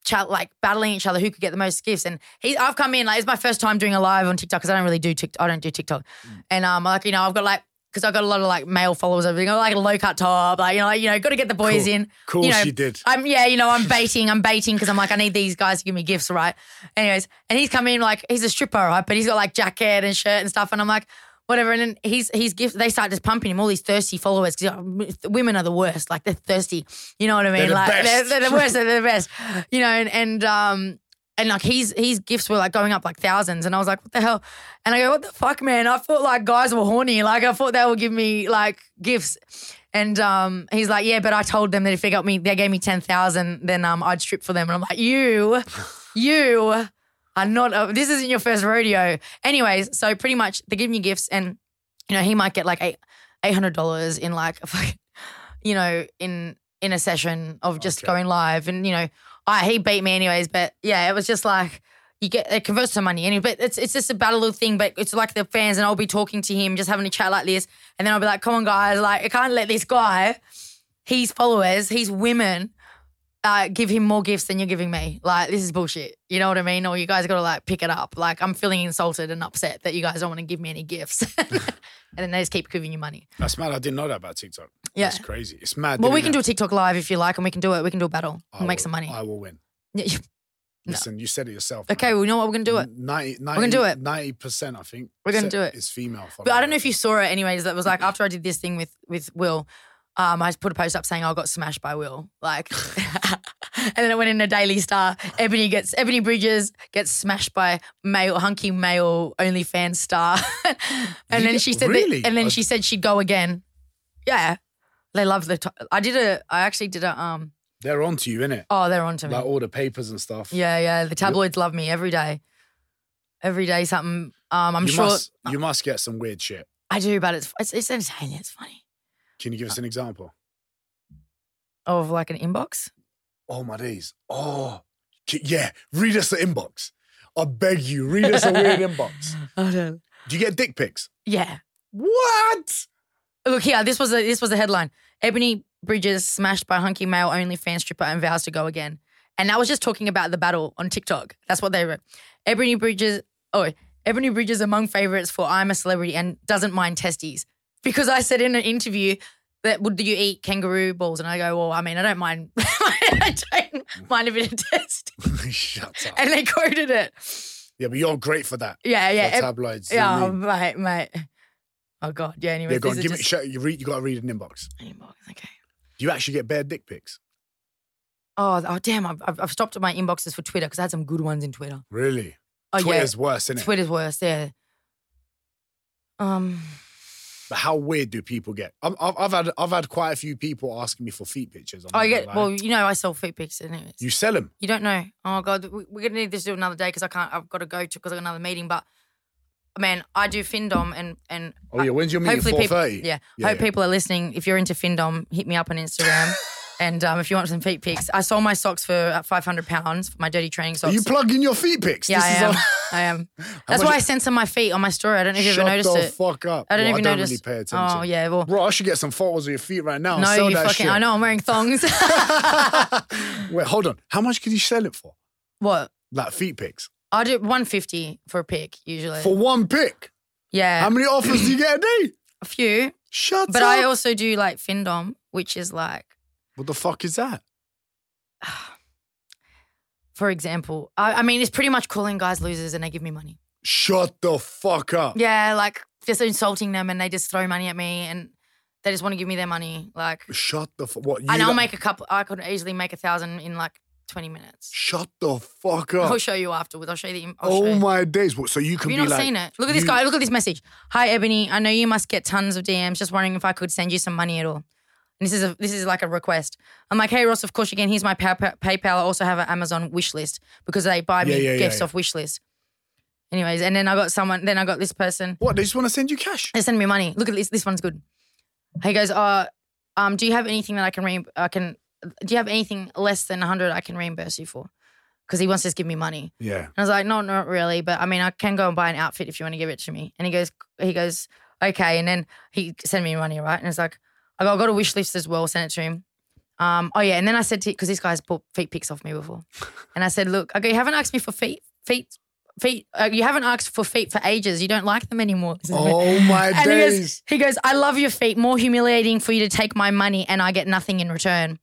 chat, like battling each other who could get the most gifts. And he, I've come in like it's my first time doing a live on TikTok because I don't really do TikTok. I don't do TikTok. Mm. And um, like you know, I've got like because I've got a lot of like male followers. Everything, I like a low cut top, like you know, like you know, got to get the boys Cool. in. cool. you know, she did. I'm yeah, you know, I'm [laughs] baiting, I'm baiting because I'm like, I need these guys to give me gifts, right? Anyways, and he's come in like he's a stripper, right? But he's got like jacket and shirt and stuff, and I'm like, whatever. And then he's he's gift. They start just pumping him all these thirsty followers because women are the worst. Like they're thirsty. You know what I mean? They're the like best. They're, they're the worst. They're the [laughs] best. You know, and, and um. And like his his gifts were like going up like thousands, and I was like, "What the hell?" And I go, "What the fuck, man?" I thought like guys were horny. Like I thought they would give me like gifts, and um, he's like, "Yeah, but I told them that if they got me, they gave me ten thousand, then um, I'd strip for them." And I'm like, "You, you are not. A, this isn't your first rodeo." Anyways, so pretty much they give me gifts, and you know he might get like eight eight hundred dollars in like a [laughs] fucking, you know, in in a session of just Okay. going live, and you know, I he beat me anyways, but yeah, it was just like. You get it converts to money, and but it's it's just a battle thing. But it's like the fans, and I'll be talking to him, just having a chat like this, and then I'll be like, "Come on, guys! Like, I can't let this guy, his followers, his women, uh, give him more gifts than you're giving me. Like, this is bullshit. You know what I mean? Or you guys got to like pick it up. Like, I'm feeling insulted and upset that you guys don't want to give me any gifts, [laughs] and then they just keep giving you money. That's mad. I didn't know that about TikTok. Yeah. That's crazy. It's mad. Well, we can do a TikTok live if you like, and we can do it. We can do a battle. I We'll make will- some money. I will win. [laughs] Yeah, No. Listen, you said it yourself. okay, man. well, you know what? We're gonna do it. 90, 90, gonna do it. 90%, I think. We're gonna do it. It's female. But I don't know if you saw it. Anyways, that was like after I did this thing with with Will. Um, I put a post up saying I got smashed by Will, like, [laughs] [laughs] and then it went in a Daily Star. Ebanie gets Ebanie Bridges gets smashed by male hunky male OnlyFans star, and You then get- she said, really? that, and then she said she'd go again. Yeah, they love the. To- I did a. I actually did a. Um. They're onto you, innit? Oh, they're onto me. Like all the papers and stuff. yeah, yeah. The tabloids love me every day. Every day, something. Um, I'm you sure Must, you must get some weird shit. I do, but it's it's, it's entertaining. It's funny. Can you give us an example? Of like an inbox. Oh, my days. Oh, yeah. Read us the inbox. I beg you, read us a weird [laughs] inbox. Oh, no. Do you get dick pics? Yeah. What? Look here. This was a this was a headline. Ebanie Bridges smashed by hunky male only fan stripper and vows to go again. And that was just talking about the battle on TikTok. That's what they wrote. Ebanie Bridges. Oh, Ebanie Bridges among favorites for I'm a celebrity and doesn't mind testes because I said in an interview that would you eat kangaroo balls and I go well I mean I don't mind [laughs] I don't mind a bit of test [laughs] Shut up. and they quoted it. Yeah, but you're great for that. Yeah, yeah, Eb- tabloids. yeah, mean? mate, mate. Oh god, yeah. Anyway, Yeah, go on, give me. Show, you read. You got to read an inbox. An inbox, okay. Do you actually get bare dick pics? Oh, oh damn! I've, I've stopped at my inboxes for Twitter because I had some good ones in Twitter. Really? Oh Twitter's worse, isn't it? Twitter's worse. Yeah. Um. But how weird do people get? I've, I've, I've had I've had quite a few people asking me for feet pictures. I get gonna well. You know, I sell feet pics anyways. you sell them. You don't know. Oh god, we- we're gonna need this to do another day because I can't. I've got to go to because I got another meeting. But man, I do Findom and and Oh yeah, when's your meeting? hopefully people. Yeah, Yeah, hope yeah. people are listening. If you're into Findom, hit me up on Instagram. [laughs] and um, if you want some feet pics, I sold my socks for five hundred pounds for my dirty training Are socks. you plugging your feet pics? yeah, I This is am. I am. [laughs] That's why I censor my feet on my story. I don't know if you ever noticed the it. fuck up. I don't Well, even I don't notice. really pay attention. Oh yeah, well. Bro, I should get some photos of your feet right now. No, you fucking. shit. I know I'm wearing thongs. [laughs] Wait, hold on. How much could you sell it for? what? Like feet pics I do 150 for a pick usually. for one pick? yeah, How many offers do you get a day? a few. Shut But up. I also do like Findom, which is like, what the fuck is that? [sighs] for example, I, I mean, it's pretty much calling guys losers and they give me money. Shut the fuck up. Yeah, like just insulting them and they just throw money at me and they just want to give me their money. Like, Shut the fuck. What? You and I'll like- make a couple. I could easily make a thousand in like 20 minutes. Shut the fuck up. I'll show you afterwards. I'll show you the. I'll show oh you. my days. What, so you Have can you be not like. seen it? Look at this you- guy. Look at this message. Hi, Ebanie. I know you must get tons of DMs. Just wondering if I could send you some money at all. And this is a this is like a request. I'm like, hey Ross, of course can. Here's my pay- pay- PayPal. I also have an Amazon wish list because they buy me Yeah, yeah, yeah, gifts yeah. off wish list. Anyways, and then I got someone. Then I got this person. What? They just want to send you cash. They send me money. Look at this. This one's good. He goes, uh, um, do you have anything that I can re- I can? Do you have anything less than 100 I can reimburse you for? Because he wants to just give me money. Yeah. And I was like, no, not really, but I mean, I can go and buy an outfit if you want to give it to me. And he goes, he goes, okay. And then he sent me money, right? And it's like, I got, I got a wish list as well, sent it to him. Um, oh yeah, and then I said to him, because this guy's bought feet pics off me before, [laughs] and I said, look, okay, you haven't asked me for feet, feet, feet. Uh, you haven't asked for feet for ages. You don't like them anymore. [laughs] Oh my And he days. goes, he goes, I love your feet. More humiliating for you to take my money and I get nothing in return.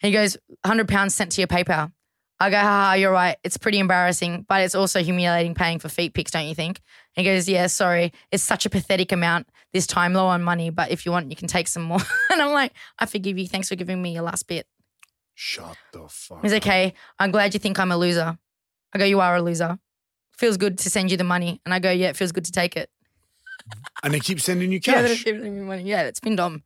He goes, hundred pounds sent to your PayPal. I go, haha, you're right. It's pretty embarrassing, but it's also humiliating paying for feet pics, don't you think? He goes, yeah, sorry. It's such a pathetic amount this time, low on money, but if you want, you can take some more. [laughs] and I'm like, I forgive you. Thanks for giving me your last bit. Shut the fuck. He's up. okay. I'm glad you think I'm a loser. I go, you are a loser. Feels good to send you the money. And I go, yeah, it feels good to take it. And they keep sending you [laughs] cash. Yeah, they're cash. giving me money. Yeah, it's Findom.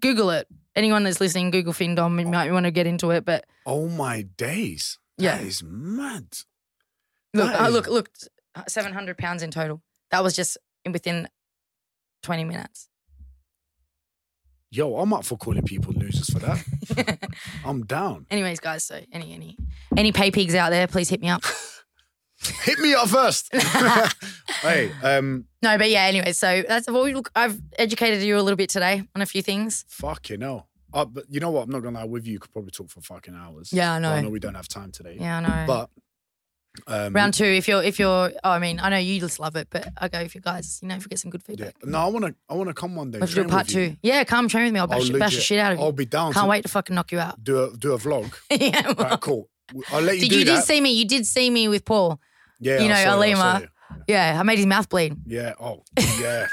Google it. Anyone that's listening, Google Findom. You might want to get into it, but oh my days. Yeah. That is mad. look, That uh, look, look. Seven hundred pounds in total. That was just within twenty minutes. Yo, I'm up for calling people losers for that. [laughs] I'm down. Anyways, guys. So any any any pay pigs out there, please hit me up. [laughs] Hit me up first. [laughs] hey, um, no, but yeah. Anyway, so that's what we look. I've educated you a little bit today on a few things. fucking hell. Uh, but you know what? I'm not gonna lie. With you, you could probably talk for fucking hours. Yeah, I But I know. know we don't have time today. Yeah, I know. But um, Round two, if you're if you're, oh, I mean, I know you just love it, but I go if you guys, you know, if we get some good yeah. feedback. No, I wanna, I wanna come one day. We should do train part with you. two. Yeah, come train with me. I'll bash, I'll bash the legit- shit out of you. I'll be down. Can't to wait to fucking knock you out. Do a do a vlog. [laughs] yeah. All right, cool. I'll let you Did do you that. did see me? You did see me with Paul. Yeah, you know, I saw you, I Alima. Yeah, I made his mouth bleed. Yeah. Oh, [laughs] yeah.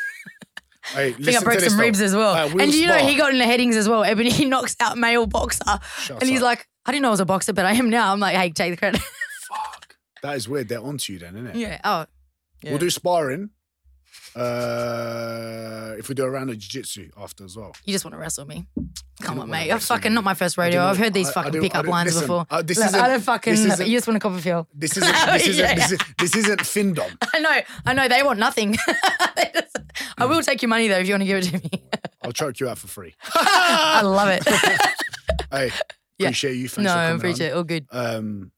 hey, I think I broke some though. ribs as well. We'll and you know, he got in the headings as well. Ebony knocks out male boxer. Shut and he's up. like, I didn't know I was a boxer, but I am now. I'm like, hey, take the credit. Fuck. That is weird. They're onto you then, isn't it? yeah. Oh, yeah. We'll do sparring. Uh, if we do a round of jiu-jitsu after as well. you just want to wrestle me. Come on, mate. Wrestle fucking not my first rodeo. I've heard these I- I fucking do- I pickup do- lines listen, before. uh, this Look, isn't- I don't fucking. this isn't- you just want to cop a feel. This [laughs] isn't this isn't Yeah. this, is, this isn't Findom. [laughs] I know, I know. They want nothing. [laughs] They just- I will take your money though if you want to give it to me. I'll choke you out for free. I love it. Hey, Yeah. appreciate you. Thanks no, for I coming appreciate it. All good. Um,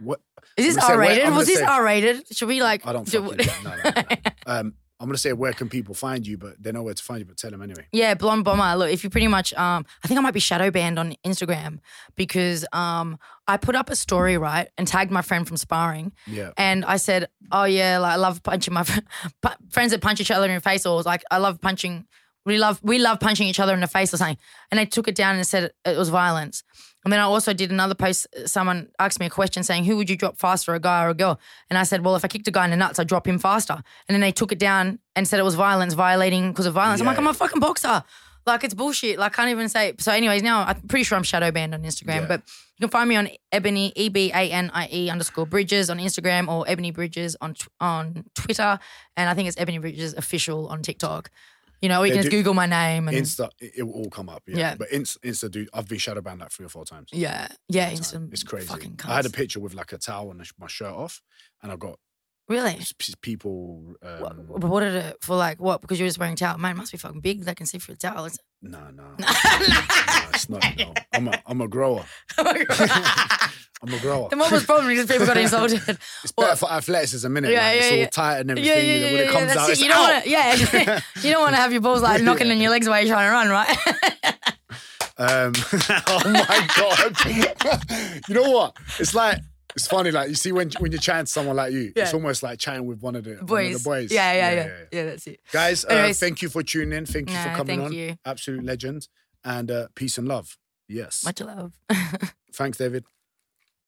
what Is this I'm gonna say, R rated? Was this R rated? Should we like? I don't do-. No, no, no, no. [laughs] Um, I'm gonna say where can people find you, but they know where to find you. But tell them anyway. Yeah, blonde bomber. Look, if you pretty much, um, I think I might be shadow banned on Instagram because um, I put up a story right and tagged my friend from sparring, Yeah. and I said, "Oh yeah, like I love punching my fr- [laughs] friends that punch each other in the face, or like I love punching. We love we love punching each other in the face or something." And they took it down and said it was violence. And then I also did another post. Uh, someone asked me a question saying, "Who would you drop faster, a guy or a girl?" And I said, "Well, if I kicked a guy in the nuts, I'd drop him faster." And then they took it down and said it was violence, violating because of violence. I'm like, I'm a fucking boxer. Like it's bullshit. Like I can't even say. So, anyways, now I'm pretty sure I'm shadow banned on Instagram, Yeah. but you can find me on Ebanie E B A N I E underscore Bridges on Instagram or Ebanie Bridges on on Twitter, and I think it's Ebanie Bridges official on TikTok. You know, Yeah, can just Google my name and Insta, it, it will all come up. Yeah. Yeah. But Insta, Insta, dude, I've been shadow banned like three or four times. yeah, yeah. Insta, It's crazy. I had a picture with like a towel and my shirt off, and I got really. p- people. What, Um, but what did it for? Like what? Because you're just wearing a towel. Man, it must be fucking big. They can see through the towel. It's- no, no, no, it's not. No. [laughs] I'm a, I'm a grower. [laughs] [laughs] I'm a grower. the most problem is people got insulted. It's better for athleticism, innit? Yeah, like, it's yeah, all yeah. tight and Yeah, everything. yeah, and yeah, when it comes out, it. it's you don't want to, yeah, you don't want to have your balls like knocking in your legs while you're trying to run, right? Um, oh my god! you know what? It's like it's funny. Like you see when when you're chatting to someone like you, it's almost like chatting with one of the one of boys. the boys. Yeah, yeah, yeah, yeah, That's it. Guys, uh, thank you for tuning in. Thank you for No, coming thank on. you. Absolute legend. And uh, peace and love. Yes. Much love. [laughs] Thanks, David.